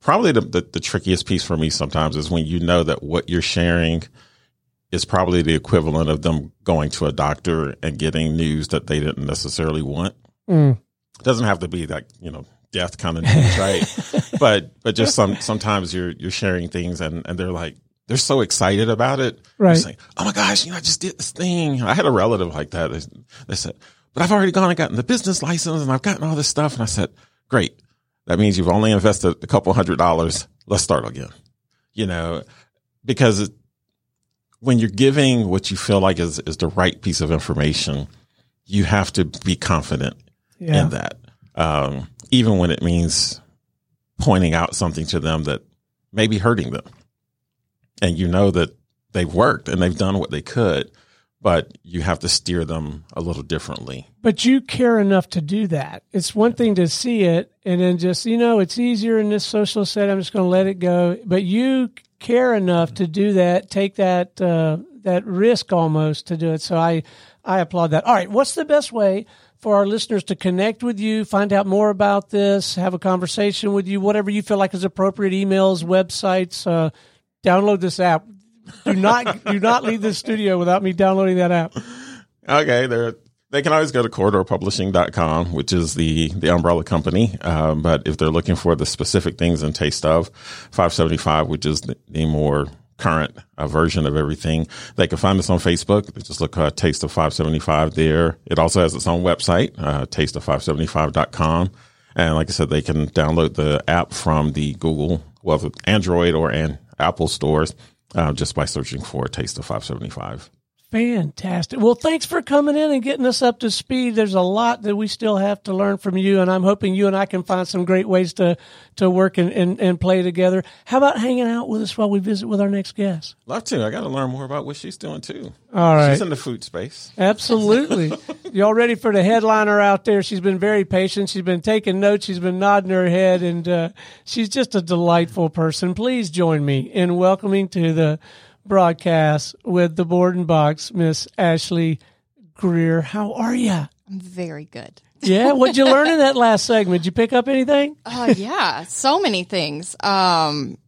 [SPEAKER 3] probably the, the, the trickiest piece for me sometimes is when you know that what you're sharing is probably the equivalent of them going to a doctor and getting news that they didn't necessarily want.
[SPEAKER 2] Mm.
[SPEAKER 3] it doesn't have to be like you know death kind of news right? But but just some sometimes you're you're sharing things and and they're like they're so excited about it.
[SPEAKER 2] Right.
[SPEAKER 3] Oh my gosh you know i just did this thing. I had a relative like that. They, they said but i've already gone and gotten the business license and i've gotten all this stuff. And i said great. That means you've only invested a couple hundred dollars. Let's start again. You know because it, when you're giving what you feel like is is the right piece of information you have to be confident
[SPEAKER 2] Yeah.
[SPEAKER 3] in that. Um, even when it means pointing out something to them that may be hurting them. And you know that they've worked and they've done what they could, but you have to steer them a little differently.
[SPEAKER 2] But you care enough to do that. It's one thing to see it and then just, you know, it's easier in this social set. I'm just going to let it go. But you care enough to do that, take that, uh, that risk almost to do it. So I, I applaud that. All right. What's the best way for our listeners to connect with you, find out more about this, have a conversation with you, whatever you feel like is appropriate, emails, websites, uh, download this app. Do not, do not leave this studio without me downloading that app.
[SPEAKER 3] Okay, they're they can always go to corridorpublishing.com, which is the the umbrella company. Um, but if they're looking for the specific things in Taste of 575, which is the, the more current uh, version of everything, they can find us on Facebook. Just look uh, Taste of 575 there. It also has its own website, uh, tasteof575.com. And like I said, they can download the app from the Google, well, Android or an Apple stores uh, just by searching for Taste of 575.
[SPEAKER 2] Fantastic. Well, thanks for coming in and getting us up to speed. There's a lot that we still have to learn from you, and I'm hoping you and I can find some great ways to, to work and, and, and play together. How about hanging out with us while we visit with our next guest?
[SPEAKER 3] Love to. I got to learn more about what she's doing too.
[SPEAKER 2] All right.
[SPEAKER 3] She's in the food space.
[SPEAKER 2] Absolutely. Y'all ready for the headliner out there? She's been very patient. She's been taking notes. She's been nodding her head, and uh, she's just a delightful person. Please join me in welcoming to the broadcast with the board and box, Miss Ashley Grier. How are you?
[SPEAKER 4] I'm very good.
[SPEAKER 2] Yeah, what'd you learn in that last segment? Did you pick up anything?
[SPEAKER 4] Uh, yeah, so many things. Um,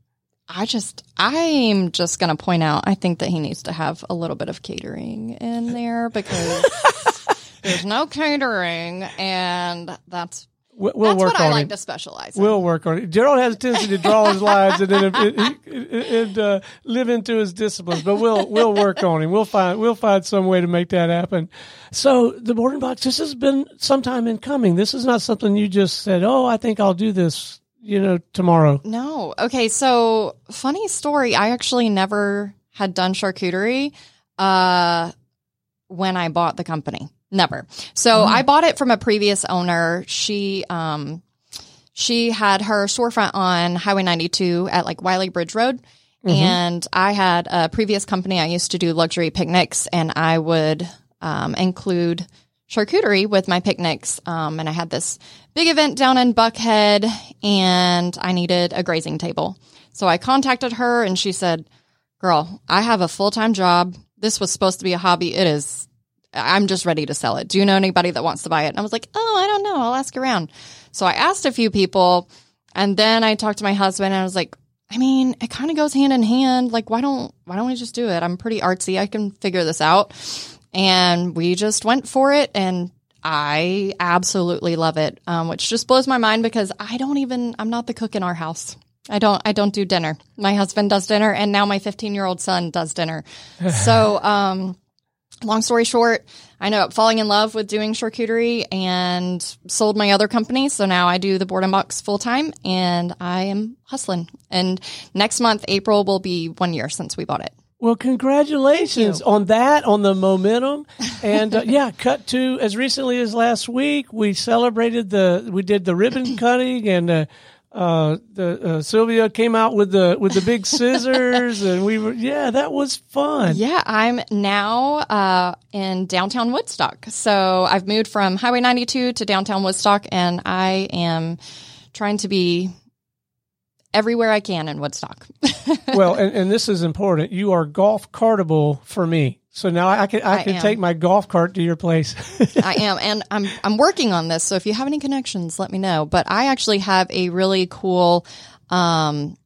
[SPEAKER 4] I just, I'm just going to point out, I think that he needs to have a little bit of catering in there because there's no catering, and that's
[SPEAKER 2] We- We'll
[SPEAKER 4] that's
[SPEAKER 2] work
[SPEAKER 4] what I like
[SPEAKER 2] it.
[SPEAKER 4] to specialize in.
[SPEAKER 2] We'll work on it. Gerald has a tendency to draw his lines and then and, and, uh, live into his disciplines, but we'll we'll work on him. We'll find we'll find some way to make that happen. So the board and box, this has been some time in coming. This is not something you just said. Oh, I think I'll do this. You know, tomorrow.
[SPEAKER 4] No. Okay. So, funny story. I actually never had done charcuterie uh, when I bought the company. Never. So, I bought it from a previous owner. She, um, she had her storefront on Highway 92 at like Wiley Bridge Road. And I had a previous company. I used to do luxury picnics and I would um, include charcuterie with my picnics. Um, and I had this big event down in Buckhead and I needed a grazing table. So I contacted her and she said, Girl, I have a full time job. This was supposed to be a hobby. It is. I'm just ready to sell it. Do you know anybody that wants to buy it? And I was like, Oh, I don't know. I'll ask around. So I asked a few people and then I talked to my husband and I was like, I mean, it kind of goes hand in hand. Like, why don't, why don't we just do it? I'm pretty artsy. I can figure this out. And we just went for it and I absolutely love it. Um, which just blows my mind because I don't even, I'm not the cook in our house. I don't, I don't do dinner. My husband does dinner and now my 15 year old son does dinner. so, um, long story short, I ended up falling in love with doing charcuterie and sold my other company. So now I do the board and box full time and I am hustling. And next month, April will be one year since we bought it.
[SPEAKER 2] Well, congratulations on that, on the momentum, and uh, yeah, cut to as recently as last week, we celebrated the we did the ribbon cutting, and uh, uh, the uh, Sylvia came out with the with the big scissors, and we were yeah, that was fun.
[SPEAKER 4] Yeah, I'm now uh, in downtown Woodstock. So I've moved from Highway 92 to downtown Woodstock, and I am trying to be everywhere I can in Woodstock.
[SPEAKER 2] well, and, and this is important. You are golf cartable for me. So now I can I,
[SPEAKER 4] I
[SPEAKER 2] can
[SPEAKER 4] am.
[SPEAKER 2] take my golf cart to your place.
[SPEAKER 4] I am, and I'm I'm working on this. So if you have any connections, let me know. But I actually have a really cool um,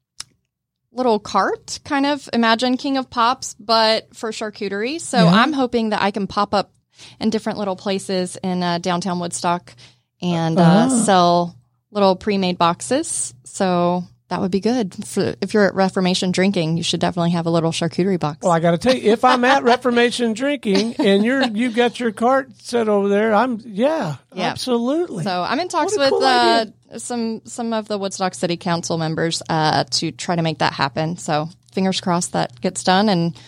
[SPEAKER 4] little cart, kind of imagine King of Pops, but for charcuterie. So
[SPEAKER 2] Yeah.
[SPEAKER 4] I'm hoping that I can pop up in different little places in uh, downtown Woodstock and uh,
[SPEAKER 2] Oh.
[SPEAKER 4] sell little pre-made boxes. So that would be good. If you're at Reformation drinking, you should definitely have a little charcuterie box.
[SPEAKER 2] Well, I got to tell you, if I'm at Reformation drinking and you're you got your cart set over there, I'm yeah,
[SPEAKER 4] Yeah.
[SPEAKER 2] absolutely.
[SPEAKER 4] So I'm in talks with
[SPEAKER 2] cool
[SPEAKER 4] uh, some some of the Woodstock City Council members uh, to try to make that happen. So fingers crossed that gets done. And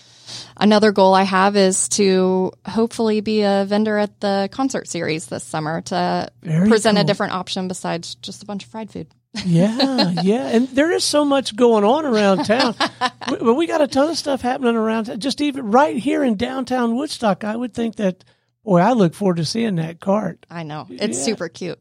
[SPEAKER 4] another goal I have is to hopefully be a vendor at the concert series this summer to
[SPEAKER 2] Very
[SPEAKER 4] present
[SPEAKER 2] cool.
[SPEAKER 4] a different option besides just a bunch of fried food.
[SPEAKER 2] Yeah, yeah, and there is so much going on around town. we, we got a ton of stuff happening around. town. Just even right here in downtown Woodstock, I would think that. Boy, I look forward to seeing that cart.
[SPEAKER 4] I know it's
[SPEAKER 2] Yeah.
[SPEAKER 4] super cute.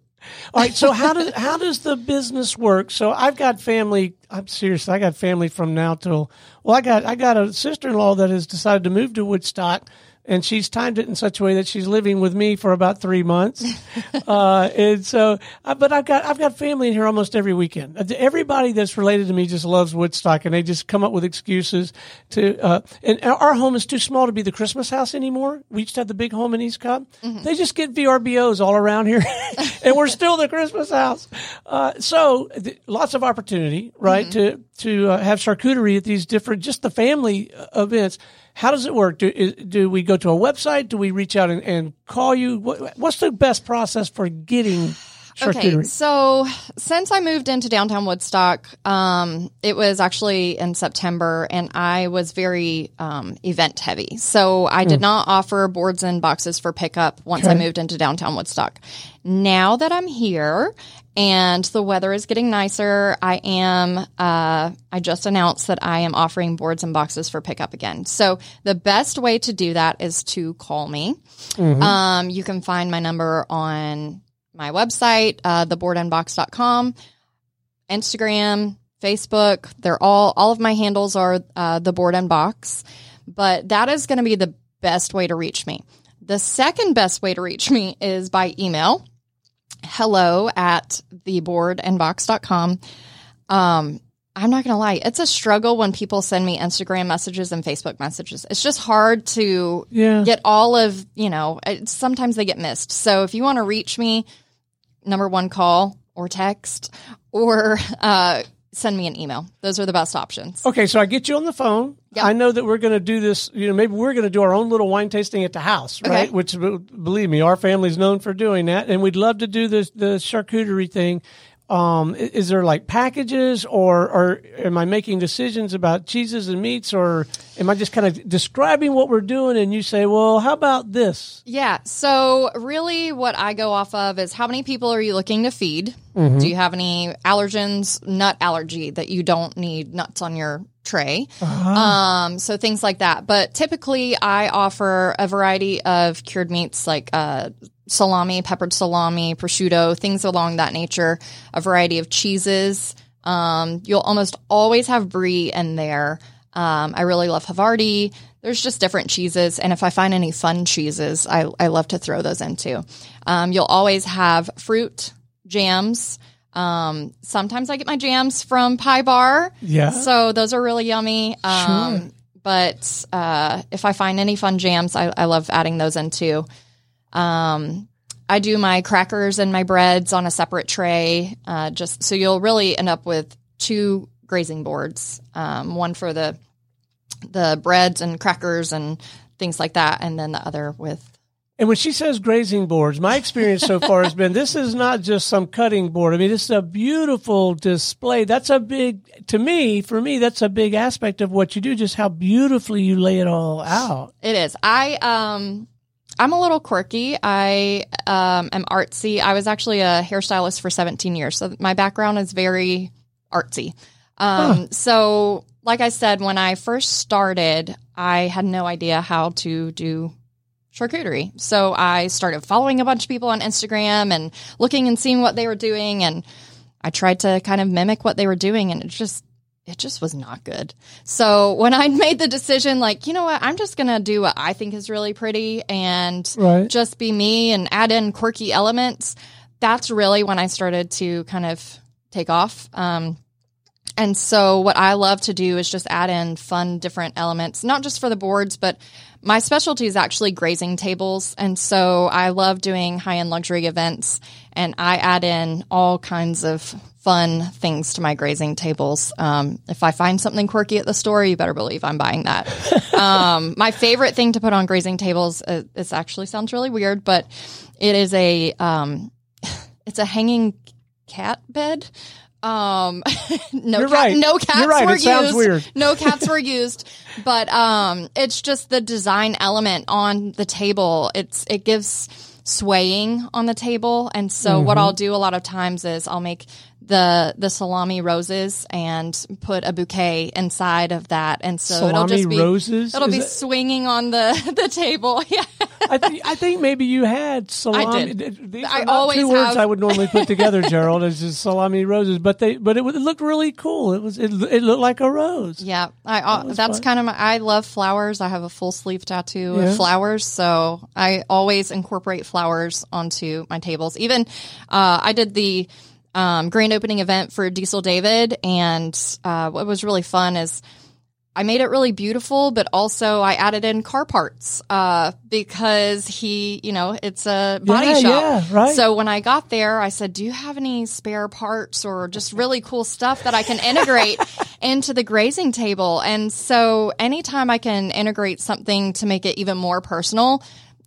[SPEAKER 2] All right, so how does how does the business work? So I've got family. I'm serious. I got family from now till well, I got I got a sister in law that has decided to move to Woodstock, and she's timed it in such a way that she's living with me for about three months. uh, and so, uh, but I've got I've got family in here almost every weekend. Uh, Everybody that's related to me just loves Woodstock, and they just come up with excuses to. Uh, and our home is too small to be the Christmas house anymore. We used to have the big home in East Cobb. They just get VRBOs all around here, and we're still the Christmas house. Uh, so th- lots of opportunity, right, to to uh, have charcuterie at these different, just the family uh, events. How does it work? Do, do we go to a website? Do we reach out and, and call you? What, what's the best process for getting?
[SPEAKER 4] Okay, so since I moved into downtown Woodstock, um, it was actually in September, and I was very um, event heavy. So I did not offer boards and boxes for pickup once I moved into downtown Woodstock. Now that I'm here and the weather is getting nicer, I am. Uh, I just announced that I am offering boards and boxes for pickup again. So the best way to do that is to call me. Um, you can find my number on my website, uh, theboardandbox.com, Instagram, Facebook. They're all, all of my handles are uh, the board and box, but that is going to be the best way to reach me. The second best way to reach me is by email. Hello at theboardandbox.com. Um, I'm not going to lie. It's a struggle when people send me Instagram messages and Facebook messages. It's just hard to
[SPEAKER 2] Yeah.
[SPEAKER 4] get all of, you know, sometimes they get missed. So if you want to reach me, number one, call or text or uh, send me an email. Those are the best options.
[SPEAKER 2] Okay, so I get you on the phone.
[SPEAKER 4] Yep.
[SPEAKER 2] I know that we're going to do this. You know, maybe we're going to do our own little wine tasting at the house, right?
[SPEAKER 4] Okay.
[SPEAKER 2] Which, believe me, our family's known for doing that, and we'd love to do this the charcuterie thing. Um, is there like packages, or or am I making decisions about cheeses and meats, or am I just kind of describing what we're doing, and you say, well, how about this?
[SPEAKER 4] Yeah. So really what I go off of is how many people are you looking to feed? Do you have any allergens, nut allergy that you don't need nuts on your tray? Um, so things like that. But typically I offer a variety of cured meats like uh, salami, peppered salami, prosciutto, things along that nature, a variety of cheeses. Um, you'll almost always have brie in there. Um, I really love Havarti. There's just different cheeses. And if I find any fun cheeses, I, I love to throw those into. Um, you'll always have fruit, jams. Um, sometimes I get my jams from Pie Bar.
[SPEAKER 2] Yeah.
[SPEAKER 4] So those are really yummy. Um,
[SPEAKER 2] Sure.
[SPEAKER 4] But uh, if I find any fun jams, I, I love adding those in too. Um, I do my crackers and my breads on a separate tray, uh, just so you'll really end up with two grazing boards, um, one for the the breads and crackers and things like that, and then the other with
[SPEAKER 2] And when she says grazing boards, my experience so far has been this is not just some cutting board. I mean, this is a beautiful display. That's a big, to me, for me, that's a big aspect of what you do, just how beautifully you lay it all out.
[SPEAKER 4] It is. I um I'm a little quirky. I um am artsy. I was actually a hairstylist for 17 years. So my background is very artsy. Um so like I said when I first started, I had no idea how to do charcuterie. So I started following a bunch of people on Instagram and looking and seeing what they were doing and I tried to kind of mimic what they were doing and it just it just was not good. So when I made the decision like, you know what, I'm just going to do what I think is really pretty and
[SPEAKER 2] Right.
[SPEAKER 4] just be me and add in quirky elements, that's really when I started to kind of take off. Um and so what I love to do is just add in fun different elements, not just for the boards, but my specialty is actually grazing tables. And so I love doing high end luxury events and I add in all kinds of fun things to my grazing tables. Um, if I find something quirky at the store, you better believe I'm buying that. um, my favorite thing to put on grazing tables, uh, this actually sounds really weird, but it is a, um, it's a hanging cat bed. Um, no,
[SPEAKER 2] You're
[SPEAKER 4] cat,
[SPEAKER 2] right.
[SPEAKER 4] no cats
[SPEAKER 2] right.
[SPEAKER 4] were used.
[SPEAKER 2] weird.
[SPEAKER 4] No cats were used, but um, it's just the design element on the table. It's it gives swaying on the table, and so what
[SPEAKER 2] Mm-hmm.
[SPEAKER 4] I'll do a lot of times is I'll make the the salami roses and put a bouquet inside of that, and so it'll
[SPEAKER 2] Salami
[SPEAKER 4] just be
[SPEAKER 2] roses?
[SPEAKER 4] It'll
[SPEAKER 2] Is
[SPEAKER 4] be
[SPEAKER 2] that-
[SPEAKER 4] swinging on the the table. Yeah.
[SPEAKER 2] I, th- I think maybe you had salami.
[SPEAKER 4] did.
[SPEAKER 2] These
[SPEAKER 4] I always
[SPEAKER 2] two words. I would normally put together, Gerald, as just salami roses. But they, but it, it looked really cool. It was, it, it looked like a rose.
[SPEAKER 4] Yeah, I uh, that's
[SPEAKER 2] fun.
[SPEAKER 4] kind of my. I love flowers. I have a full sleeve tattoo
[SPEAKER 2] Yeah.
[SPEAKER 4] of flowers, so I always incorporate flowers onto my tables. Even uh, I did the um, grand opening event for Diesel David, and uh, what was really fun is. I made it really beautiful, but also I added in car parts uh, because he, you know, it's a body
[SPEAKER 2] Yeah,
[SPEAKER 4] shop.
[SPEAKER 2] yeah, right.
[SPEAKER 4] So when I got there, I said, "Do you have any spare parts or just really cool stuff that I can integrate into the grazing table?" And so anytime I can integrate something to make it even more personal,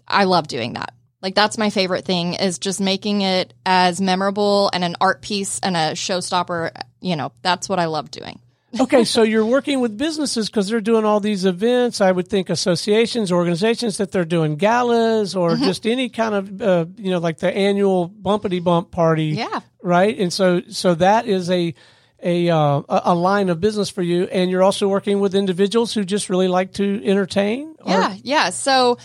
[SPEAKER 4] I love doing that. Like that's my favorite thing is just making it as memorable and an art piece and a showstopper. You know, that's what I love doing.
[SPEAKER 2] okay, so you're working with businesses because they're doing all these events. I would think associations, organizations that they're doing galas or
[SPEAKER 4] Mm-hmm.
[SPEAKER 2] just any kind of, uh, you know, like the annual bumpity bump party.
[SPEAKER 4] Yeah.
[SPEAKER 2] Right. And so, so that is a, a, uh, a line of business for you. And you're also working with individuals who just really like to entertain. or-
[SPEAKER 4] Yeah, yeah. So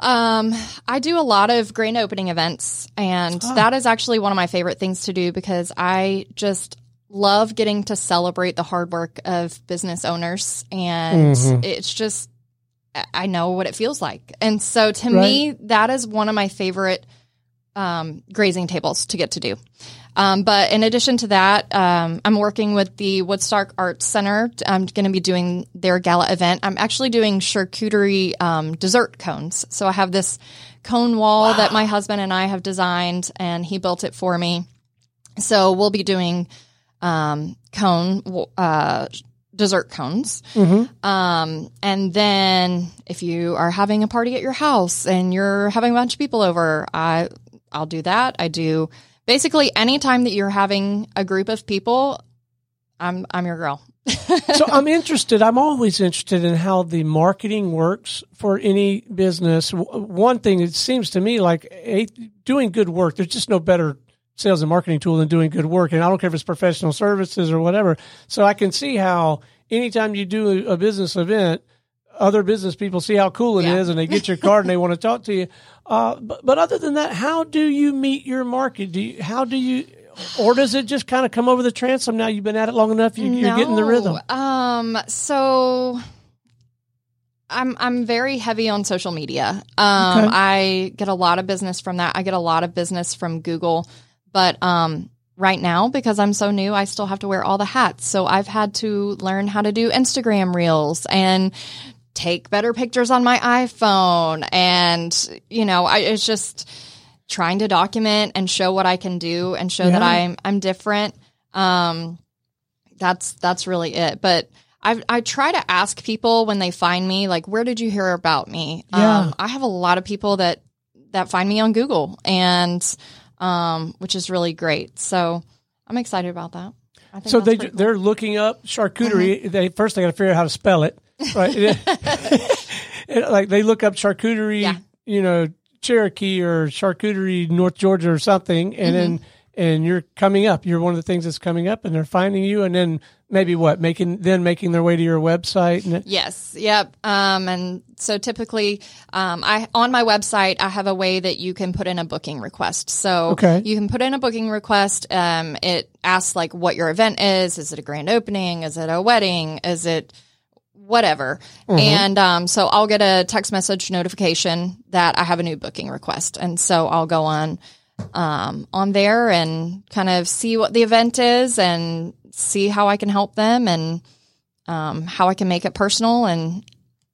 [SPEAKER 4] um, I do a lot of grand opening events, and that is actually one of my favorite things to do because I just love getting to celebrate the hard work of business owners, and it's just I- know what it feels like, and so to me, that is one of my favorite um, grazing tables to get to do. Um, but in addition to that, um, I'm working with the Woodstock Arts Center. I'm going to be doing their gala event. I'm actually doing charcuterie um, dessert cones. So I have this cone wall that my husband and I have designed, and he built it for me. So we'll be doing um, cone uh, dessert cones. Um, and then if you are having a party at your house and you're having a bunch of people over, I I'll do that. I do basically anytime that you're having a group of people, I'm I'm your girl.
[SPEAKER 2] so I'm interested. I'm always interested in how the marketing works for any business. One thing it seems to me like eh, doing good work. There's just no better sales and marketing tool than doing good work. And I don't care if it's professional services or whatever. So I can see how anytime you do a business event, other business people see how cool it is
[SPEAKER 4] Yeah.
[SPEAKER 2] and they get your card and they want to talk to you. Uh, but, but other than that, how do you meet your market? Do you, how do you, or does it just kind of come over the transom? Now you've been at it long enough, you, you're getting the rhythm.
[SPEAKER 4] Um, so I'm I'm very heavy on social media. Um,
[SPEAKER 2] Okay.
[SPEAKER 4] I get a lot of business from that. I get a lot of business from Google, but um, right now because I'm so new, I still have to wear all the hats. So I've had to learn how to do Instagram reels and take better pictures on my iPhone, and you know, I it's just trying to document and show what I can do and show that I'm I'm different. Um, that's that's really it. But I I try to ask people when they find me, like, where did you hear about me?
[SPEAKER 2] Yeah.
[SPEAKER 4] Um, I have a lot of people that that find me on Google, and um, which is really great. So I'm excited about that. I think
[SPEAKER 2] So they
[SPEAKER 4] cool.
[SPEAKER 2] they're looking up charcuterie. They first they got to figure out how to spell it, right? Like they look up charcuterie,
[SPEAKER 4] Yeah.
[SPEAKER 2] you know, Cherokee or charcuterie North Georgia or something, and then
[SPEAKER 4] Mm-hmm.
[SPEAKER 2] and you're coming up. You're one of the things that's coming up, and they're finding you, and then maybe what making then making their way to your website. And
[SPEAKER 4] Yes. Yep. Um, and so typically, um, I on my website I have a way that you can put in a booking request. So
[SPEAKER 2] Okay.
[SPEAKER 4] you can put in a booking request. Um, it asks like what your event is. Is it a grand opening? Is it a wedding? Is it whatever? And um, so I'll get a text message notification that I have a new booking request, and so I'll go on um, on there and kind of see what the event is and see how I can help them and um, how I can make it personal and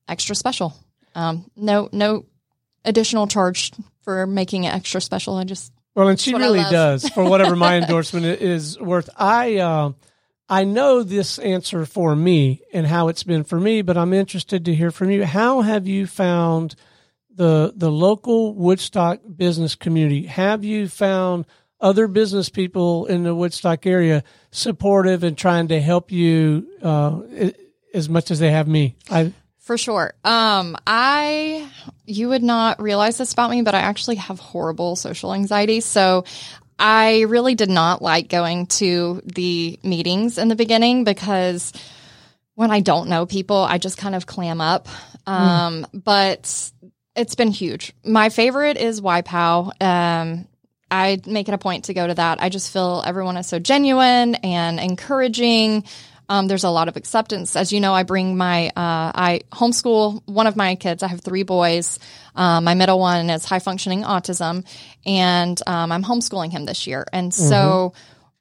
[SPEAKER 4] extra special. Um, no, no additional charge for making it extra special. I just
[SPEAKER 2] Well, and she really does for whatever my endorsement is worth. I uh, I know this answer for me and how it's been for me, but I'm interested to hear from you. How have you found the the local Woodstock business community? Have you found other business people in the Woodstock area supportive and trying to help you uh, as much as they have me? I
[SPEAKER 4] for sure. Um, I you would not realize this about me, but I actually have horrible social anxiety. So I really did not like going to the meetings in the beginning because when I don't know people, I just kind of clam up. Um, but it's been huge. My favorite is YPOW. Um, I make it a point to go to that. I just feel everyone is so genuine and encouraging. Um, there's a lot of acceptance. As you know, I bring my, uh, I homeschool one of my kids. I have three boys. Um, my middle one is high functioning autism, and um, I'm homeschooling him this year. And so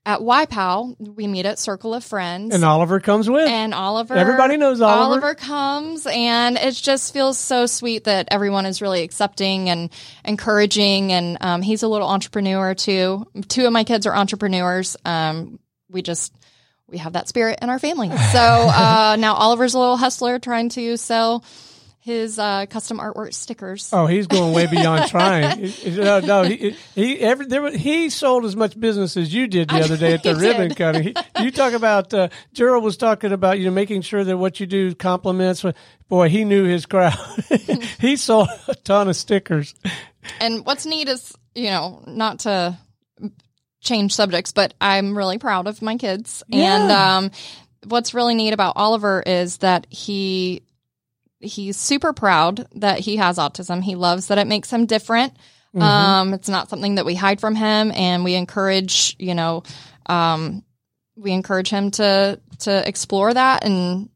[SPEAKER 4] at YPOW, we meet at Circle of Friends
[SPEAKER 2] and Oliver comes with.
[SPEAKER 4] and Oliver.
[SPEAKER 2] Everybody knows Oliver.
[SPEAKER 4] Oliver comes, and it just feels so sweet that everyone is really accepting and encouraging. And um, he's a little entrepreneur too. Two of my kids are entrepreneurs. Um, we just we have that spirit in our family. So uh, now Oliver's a little hustler trying to sell his uh, custom artwork stickers.
[SPEAKER 2] Oh, he's going way beyond trying. He- no, no, he he every, there, was- he sold as much business as you did the other day at the ribbon
[SPEAKER 4] did.
[SPEAKER 2] cutting. He, you talk about uh, Gerald was talking about you know making sure that what you do compliments. Boy, he knew his crowd. he sold a ton of stickers.
[SPEAKER 4] And what's neat is, you know, not to change subjects, but I'm really proud of my kids. And um, what's really neat about Oliver is that he he's super proud that he has autism. He loves that it makes him different. Um, it's not something that we hide from him, and we encourage, you know, um, we encourage him to to explore that and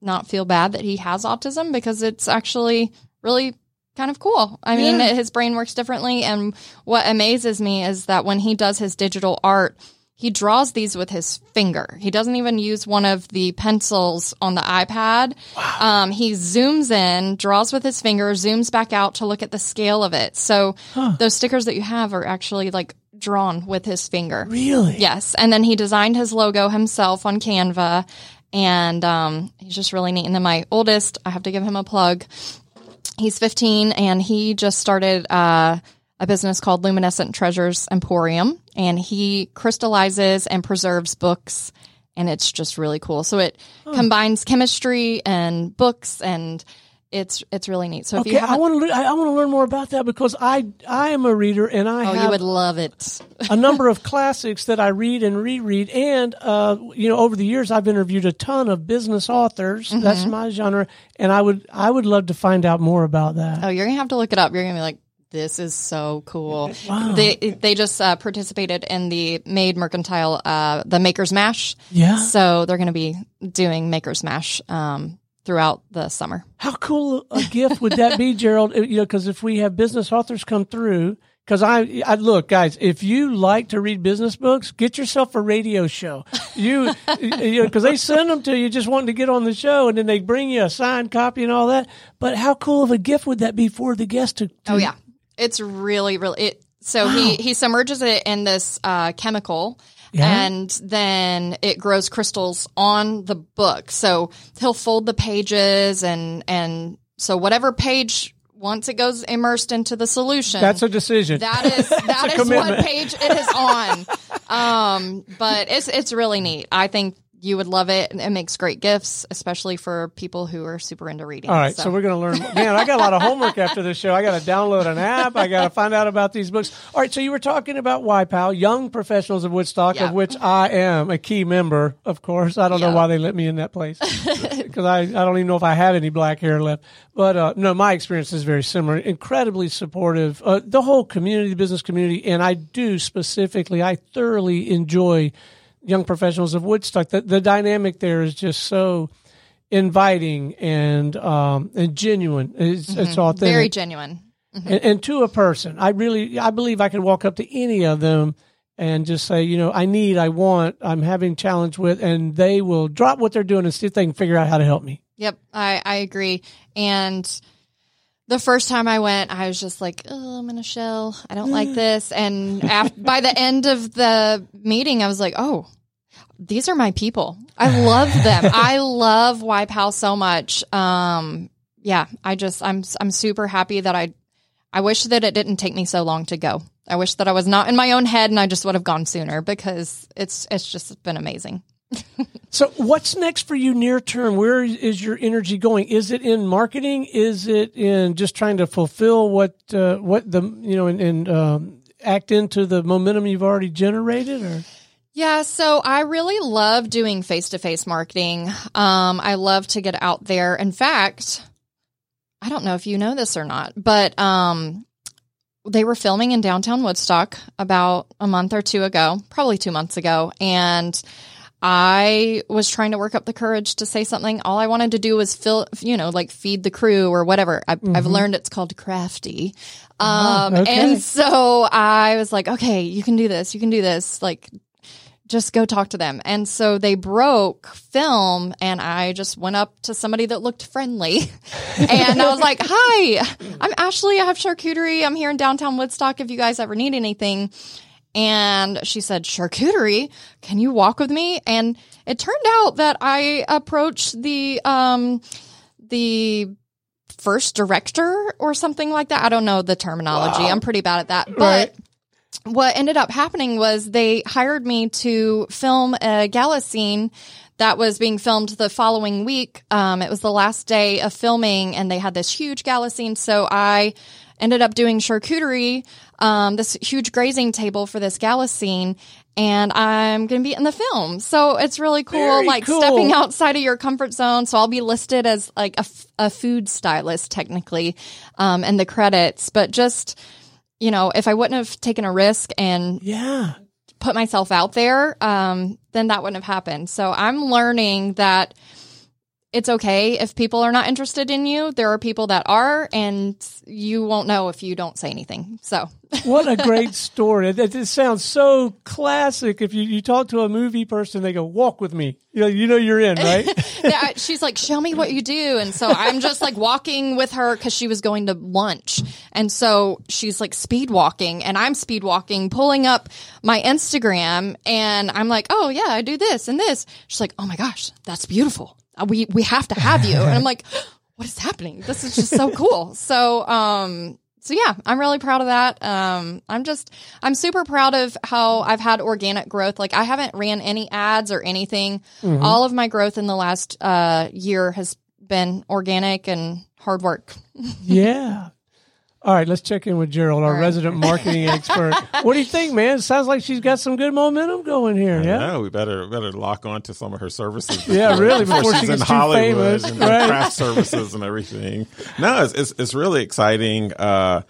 [SPEAKER 4] not feel bad that he has autism because it's actually really kind of cool. I mean,
[SPEAKER 2] Yeah.
[SPEAKER 4] his brain works differently, and what amazes me is that when he does his digital art, he draws these with his finger. He doesn't even use one of the pencils on the iPad. Um, he zooms in, draws with his finger, zooms back out to look at the scale of it. So those stickers that you have are actually like drawn with his finger.
[SPEAKER 2] Really?
[SPEAKER 4] Yes, and then he designed his logo himself on Canva, and um, he's just really neat. And then my oldest, I have to give him a plug. He's 15, and he just started uh, a business called Luminescent Treasures Emporium, and he crystallizes and preserves books, and it's just really cool. So it combines chemistry and books, and it's it's really neat. So if
[SPEAKER 2] Okay,
[SPEAKER 4] you
[SPEAKER 2] I want to. I, I want to learn more about that because I I am a reader and I
[SPEAKER 4] oh,
[SPEAKER 2] have
[SPEAKER 4] you would love it.
[SPEAKER 2] a number of classics that I read and reread. And, uh, you know, over the years, I've interviewed a ton of business authors. That's
[SPEAKER 4] Mm-hmm.
[SPEAKER 2] my genre. And I would, I would love to find out more about that.
[SPEAKER 4] Oh, you're gonna have to look it up. You're gonna be like, this is so cool. Wow. They they just uh, participated in the Made Mercantile, uh, the Maker's Mash.
[SPEAKER 2] Yeah.
[SPEAKER 4] So they're gonna be doing Maker's Mash um, throughout the summer.
[SPEAKER 2] How cool a gift would that be, Gerald? You know, because if we have business authors come through, because I, I look, guys, if you like to read business books, get yourself a radio show. You, you know, because they send them to you just wanting to get on the show, and then they bring you a signed copy and all that. But how cool of a gift would that be for the guest to? to
[SPEAKER 4] Oh yeah, it's really really. It, so he he submerges it in this uh, chemical.
[SPEAKER 2] Yeah.
[SPEAKER 4] And then it grows crystals on the book. So he'll fold the pages and and so whatever page once it goes immersed into the solution.
[SPEAKER 2] That's a decision.
[SPEAKER 4] That is that is what page it is on. Um, but it's it's really neat. I think you would love it. and It makes great gifts, especially for people who are super into reading.
[SPEAKER 2] All right, so, we're going to learn. Man, I got a lot of homework after this show. I got to download an app. I got to find out about these books. All right, so you were talking about YPOW, Young Professionals of Woodstock,
[SPEAKER 4] Yeah.
[SPEAKER 2] of which I am a key member, of course. I don't know why they let me in that place because I, I don't even know if I have any black hair left. But uh, no, my experience is very similar. Incredibly supportive, uh, the whole community, the business community, and I do specifically, I thoroughly enjoy Young Professionals of Woodstock. The, the dynamic there is just so inviting and um, and genuine. It's, it's authentic,
[SPEAKER 4] very genuine.
[SPEAKER 2] and, and to a person. I really, I believe I could walk up to any of them and just say, you know, I need, I want, I'm having challenge with, and they will drop what they're doing and see if they can figure out how to help me.
[SPEAKER 4] Yep, I, I agree. And the first time I went, I was just like, oh, I'm in a shell. I don't like this. And af- by the end of the meeting, I was like, oh, these are my people. I love them. I love YPOW so much. Um, yeah, I just, I'm, I'm super happy that I, I wish that it didn't take me so long to go. I wish that I was not in my own head and I just would have gone sooner because it's, it's just been amazing.
[SPEAKER 2] So, what's next for you near term? Where is your energy going? Is it in marketing? Is it in just trying to fulfill what uh, what the you know and, and um, act into the momentum you've already generated? Or
[SPEAKER 4] Yeah, so I really love doing face to face marketing. Um, I love to get out there. In fact, I don't know if you know this or not, but um, they were filming in downtown Woodstock about a month or two ago, probably two months ago. And I was trying to work up the courage to say something. All I wanted to do was fill, you know, like feed the crew or whatever. I, I've learned it's called crafty. Um,
[SPEAKER 2] okay.
[SPEAKER 4] and so I was like, okay, you can do this. You can do this. Like, just go talk to them. And so they broke film and I just went up to somebody that looked friendly. and I was like, Hi, I'm Ashley. I have charcuterie. I'm here in downtown Woodstock if you guys ever need anything. And she said, Charcuterie, can you walk with me? And it turned out that I approached the um the first director or something like that. I don't know the terminology. I'm pretty bad at that. But
[SPEAKER 2] Right.
[SPEAKER 4] what ended up happening was they hired me to film a gala scene that was being filmed the following week. Um, it was the last day of filming, and they had this huge gala scene. So I ended up doing charcuterie, um, this huge grazing table for this gala scene. And I'm going to be in the film. So it's really cool,
[SPEAKER 2] Very
[SPEAKER 4] like
[SPEAKER 2] cool.
[SPEAKER 4] stepping outside of your comfort zone. So I'll be listed as like a, f- a food stylist technically, um, in the credits, but just, you know, if I wouldn't have taken a risk and
[SPEAKER 2] Yeah.
[SPEAKER 4] put myself out there, um, then that wouldn't have happened. So I'm learning that it's okay if people are not interested in you. There are people that are, and you won't know if you don't say anything. So
[SPEAKER 2] What a great story. That It sounds so classic. If you, you talk to a movie person, they go, walk with me. You know, you know you're in, right?
[SPEAKER 4] Yeah, she's like, show me what you do. And so I'm just like walking with her because she was going to lunch. And so she's like speed walking and I'm speed walking, pulling up my Instagram. And I'm like, oh, yeah, I do this and this. She's like, oh my gosh, that's beautiful. Uh, We, we have to have you. And I'm like, what is happening? This is just so cool. So, um, so yeah, I'm really proud of that. Um, I'm just, I'm super proud of how I've had organic growth. Like I haven't ran any ads or anything. All of my growth in the last uh, year has been organic and hard work.
[SPEAKER 2] yeah. All right, let's check in with Gerald, our
[SPEAKER 4] right.
[SPEAKER 2] resident marketing expert. What do you think, man? It sounds like she's got some good momentum going here. Yeah.
[SPEAKER 3] Yeah, we better better lock on to some of her services.
[SPEAKER 2] Yeah, really, before she
[SPEAKER 3] she's
[SPEAKER 2] gets
[SPEAKER 3] in
[SPEAKER 2] too
[SPEAKER 3] Hollywood
[SPEAKER 2] famous,
[SPEAKER 3] and,
[SPEAKER 2] right.
[SPEAKER 3] craft services and everything. No, it's it's, it's really exciting. Uh,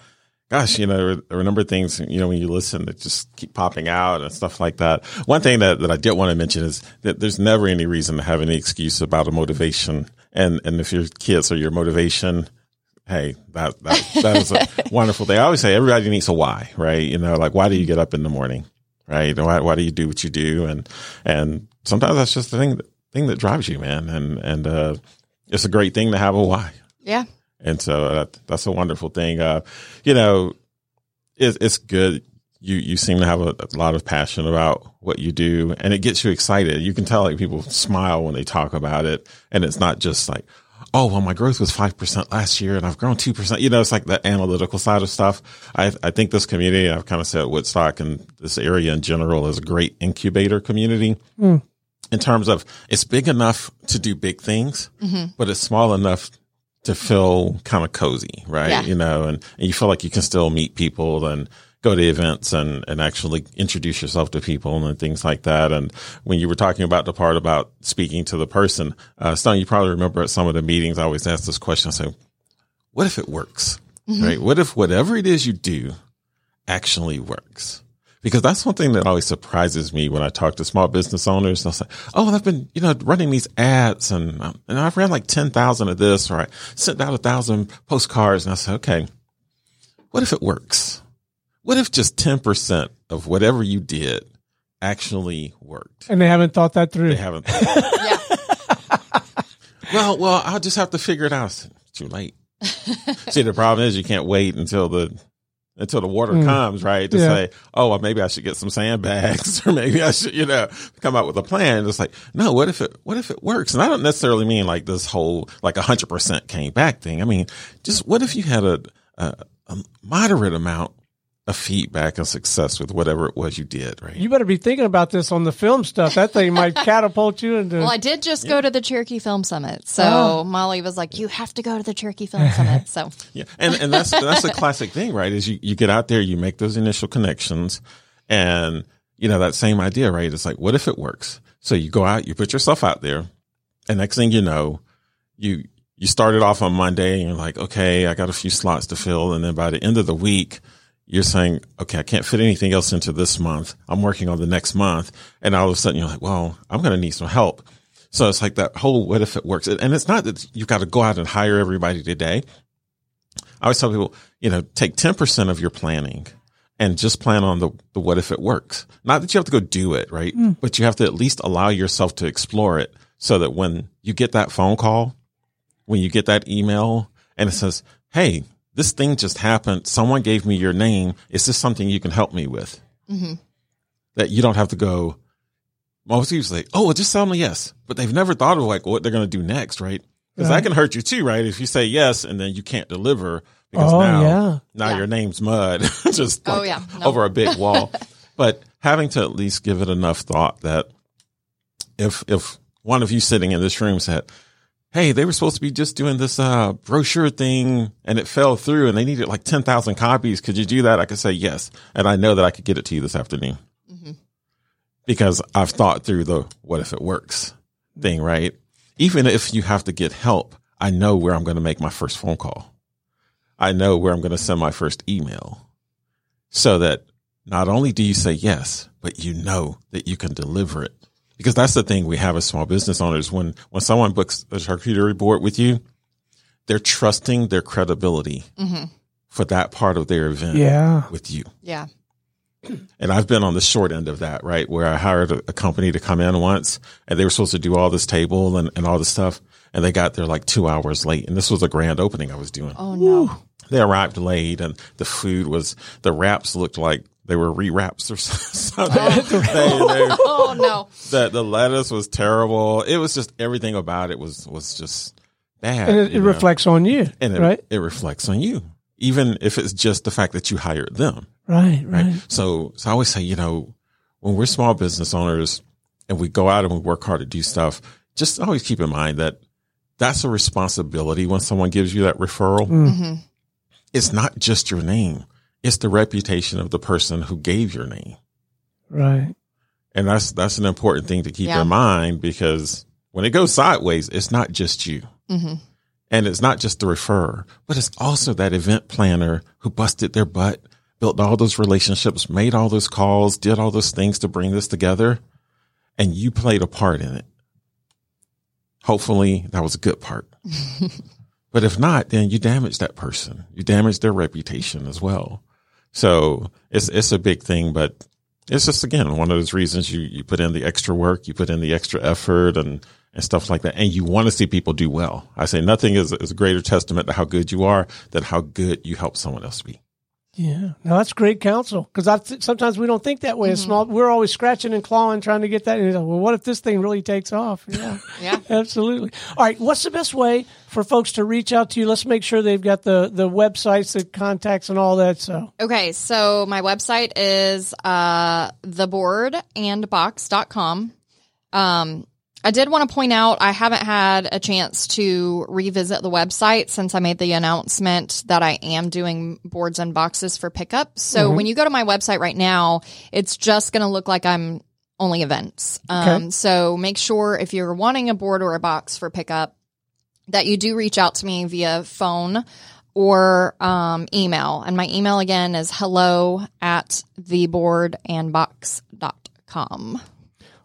[SPEAKER 3] gosh, you know, there are a number of things you know when you listen that just keep popping out and stuff like that. One thing that, that I did want to mention is that there's never any reason to have any excuse about a motivation, and and if your kids are your motivation. Hey, that that that is a wonderful thing. I always say everybody needs a why, right? You know, like why do you get up in the morning? right? Why, why do you do what you do? And and sometimes that's just the thing that, thing that drives you, man. And and uh, it's a great thing to have a why.
[SPEAKER 4] Yeah.
[SPEAKER 3] And so that, that's a wonderful thing. Uh, you know, it's it's good. You you seem to have a, a lot of passion about what you do, and it gets you excited. You can tell like people smile when they talk about it, and it's not just like. Oh well, my growth was five percent last year, and I've grown two percent. You know, it's like the analytical side of stuff. I I think this community, I've kind of said Woodstock and this area in general, is a great incubator community hmm. in terms of it's big enough to do big things, mm-hmm. but it's small enough to feel kind of cozy, right?
[SPEAKER 4] Yeah.
[SPEAKER 3] You know, and, and you feel like you can still meet people and go to events and, and actually introduce yourself to people and things like that. And when you were talking about the part about speaking to the person, uh, Stone, you probably remember at some of the meetings, I always ask this question. I say, what if it works? Right? What if whatever it is you do actually works? Because that's one thing that always surprises me when I talk to small business owners. They'll say, "Oh, well, I've been, you know, running these ads, and um, and I've ran like ten thousand of this, or I sent out a thousand postcards." And I say, "Okay, what if it works? What if just ten percent of whatever you did actually worked?"
[SPEAKER 2] And they haven't thought that through.
[SPEAKER 3] They haven't.
[SPEAKER 4] Yeah.
[SPEAKER 3] well, well, I'll just have to figure it out. It's too late. See, the problem is you can't wait until the until the water mm. comes, right? To
[SPEAKER 2] Yeah.
[SPEAKER 3] say, oh, well, maybe I should get some sandbags, or maybe I should, you know, come up with a plan. It's like, no, what if it, what if it works? And I don't necessarily mean like this whole like a hundred percent came back thing. I mean, just what if you had a, a, a moderate amount of feedback and success with whatever it was you did, right?
[SPEAKER 2] You better be thinking about this on the film stuff. That thing might catapult you into.
[SPEAKER 4] Well, I did just go to the Cherokee Film Summit. So
[SPEAKER 2] Oh.
[SPEAKER 4] Molly was like, you have to go to the Cherokee Film Summit. So
[SPEAKER 3] Yeah, and and that's that's a classic thing, right? Is you you get out there, you make those initial connections, and you know that same idea, right? It's like, what if it works? So you go out, you put yourself out there, and next thing you know, you you started off on Monday, and you're like, okay, I got a few slots to fill, and then by the end of the week. You're saying, okay, I can't fit anything else into this month. I'm working on the next month. And all of a sudden you're like, well, I'm going to need some help. So it's like that whole, what if it works? And it's not that you've got to go out and hire everybody today. I always tell people, you know, take 10% of your planning and just plan on the, the what if it works. Not that you have to go do it, right? Mm. But you have to at least allow yourself to explore it so that when you get that phone call, when you get that email and it says, Hey, this thing just happened. Someone gave me your name. Is this something you can help me with? Mm-hmm. That you don't have to go. Most people say, "Oh, well, just tell them yes," but they've never thought of like what they're going to do next, right? because that can hurt you too, right? If you say yes and then you can't deliver because
[SPEAKER 2] Oh,
[SPEAKER 3] now,
[SPEAKER 2] yeah.
[SPEAKER 3] now
[SPEAKER 4] Yeah.
[SPEAKER 3] your name's mud, just
[SPEAKER 4] Oh, yeah. No.
[SPEAKER 3] over a big wall. but having to at least give it enough thought that if if one of you sitting in this room said, "Hey, they were supposed to be just doing this uh, brochure thing, and it fell through, and they needed like ten thousand copies. Could you do that?" I could say yes, and I know that I could get it to you this afternoon because I've thought through the "what if it works" thing. Right? Even if you have to get help, I know where I'm going to make my first phone call. I know where I'm going to send my first email, so that not only do you say yes, but you know that you can deliver it. Because that's the thing we have as small business owners. When, when someone books a charcuterie board with you, they're trusting their credibility mm-hmm. for that part of their event
[SPEAKER 2] Yeah.
[SPEAKER 3] with you.
[SPEAKER 4] Yeah.
[SPEAKER 3] And I've been on the short end of that, right? Where I hired a, a company to come in once and they were supposed to do all this table and, and all this stuff. And they got there like two hours late. And this was a grand opening I was doing.
[SPEAKER 4] Oh no.
[SPEAKER 3] They arrived late and the food was, the wraps looked like they were re-wraps or something.
[SPEAKER 4] Oh no.
[SPEAKER 3] the the lettuce was terrible. It was just everything about it was was just bad.
[SPEAKER 2] And it, it reflects on you,
[SPEAKER 3] and it,
[SPEAKER 2] right?
[SPEAKER 3] it reflects on you, even if it's just the fact that you hired them.
[SPEAKER 2] Right, right.
[SPEAKER 3] So so I always say, you know, when we're small business owners and we go out and we work hard to do stuff, just always keep in mind that that's a responsibility when someone gives you that referral.
[SPEAKER 2] Mm.
[SPEAKER 3] It's not just your name; it's the reputation of the person who gave your name.
[SPEAKER 2] Right.
[SPEAKER 3] And that's that's an important thing to keep
[SPEAKER 4] Yeah.
[SPEAKER 3] in mind because when it goes sideways, it's not just you.
[SPEAKER 4] hmm
[SPEAKER 3] And it's not just the referrer, but it's also that event planner who busted their butt, built all those relationships, made all those calls, did all those things to bring this together, and you played a part in it. Hopefully that was a good part. but if not, then you damage that person. You damage their reputation as well. So it's it's a big thing, but it's just again one of those reasons you you put in the extra work, you put in the extra effort and and stuff like that, and you want to see people do well. I say nothing is is a greater testament to how good you are than how good you help someone else be.
[SPEAKER 2] Yeah. No, that's great counsel because th- sometimes we don't think that way. As small, we're always scratching and clawing trying to get that. And like, well, what if this thing really takes off? Yeah.
[SPEAKER 4] Yeah.
[SPEAKER 2] Absolutely. All right. What's the best way for folks to reach out to you? Let's make sure they've got the, the websites, the contacts, and all that. So,
[SPEAKER 4] Okay, so my website is uh, theboardandbox.com. Um, I did want to point out I haven't had a chance to revisit the website since I made the announcement that I am doing boards and boxes for pickup. So when you go to my website right now, it's just going to look like I'm only events. Um,
[SPEAKER 2] Okay.
[SPEAKER 4] So make sure if you're wanting a board or a box for pickup, that you do reach out to me via phone or um, email. And my email again is hello at theboardandbox.com.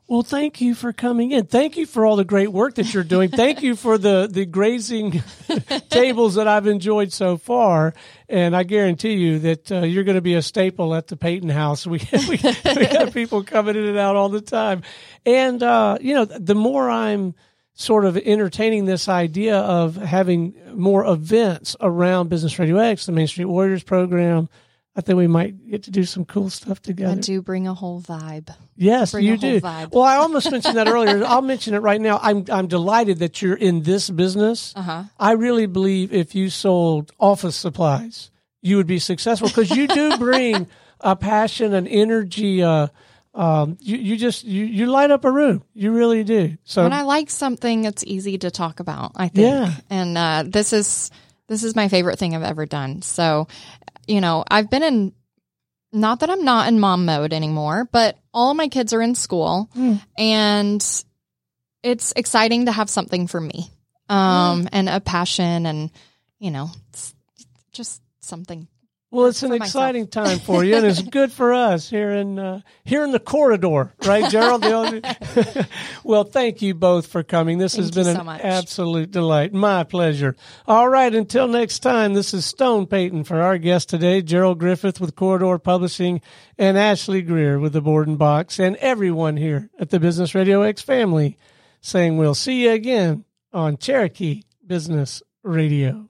[SPEAKER 2] well, thank you for coming in. Thank you for all the great work that you're doing. Thank you for the, the grazing tables that I've enjoyed so far. And I guarantee you that uh, you're going to be a staple at the Peyton House. We, we, we have people coming in and out all the time. And, uh, you know, the more I'm sort of entertaining this idea of having more events around Business Radio X, the Main Street Warriors program, I think we might get to do some cool stuff together.
[SPEAKER 4] I do bring a whole vibe.
[SPEAKER 2] Yes,
[SPEAKER 4] Bring
[SPEAKER 2] you do.
[SPEAKER 4] vibe.
[SPEAKER 2] Well, I almost mentioned that earlier. I'll mention it right now. I'm I'm delighted that you're in this business.
[SPEAKER 4] Uh-huh.
[SPEAKER 2] I really believe if you sold office supplies, you would be successful because you do bring a passion an energy. Uh, um, you you just you you light up a room. You really do. So
[SPEAKER 4] And I like something that's easy to talk about, I think.
[SPEAKER 2] Yeah.
[SPEAKER 4] And uh, this is this is my favorite thing I've ever done. So, you know, I've been in not that I'm not in mom mode anymore, but all my kids are in school and it's exciting to have something for me. Um and a passion and you know, it's just something
[SPEAKER 2] Well, it's an
[SPEAKER 4] for myself.
[SPEAKER 2] exciting time for you, and it's good for us here in uh, here in the corridor, right, Gerald? Well, thank you both for coming. This has
[SPEAKER 4] Thank you
[SPEAKER 2] been
[SPEAKER 4] so
[SPEAKER 2] an
[SPEAKER 4] much.
[SPEAKER 2] absolute delight. My pleasure. All right, until next time, this is Stone Payton for our guest today, Gerald Griffith with Corridor Publishing, and Ashley Grier with the Board and Box, and everyone here at the Business Radio X family, saying we'll see you again on Cherokee Business Radio.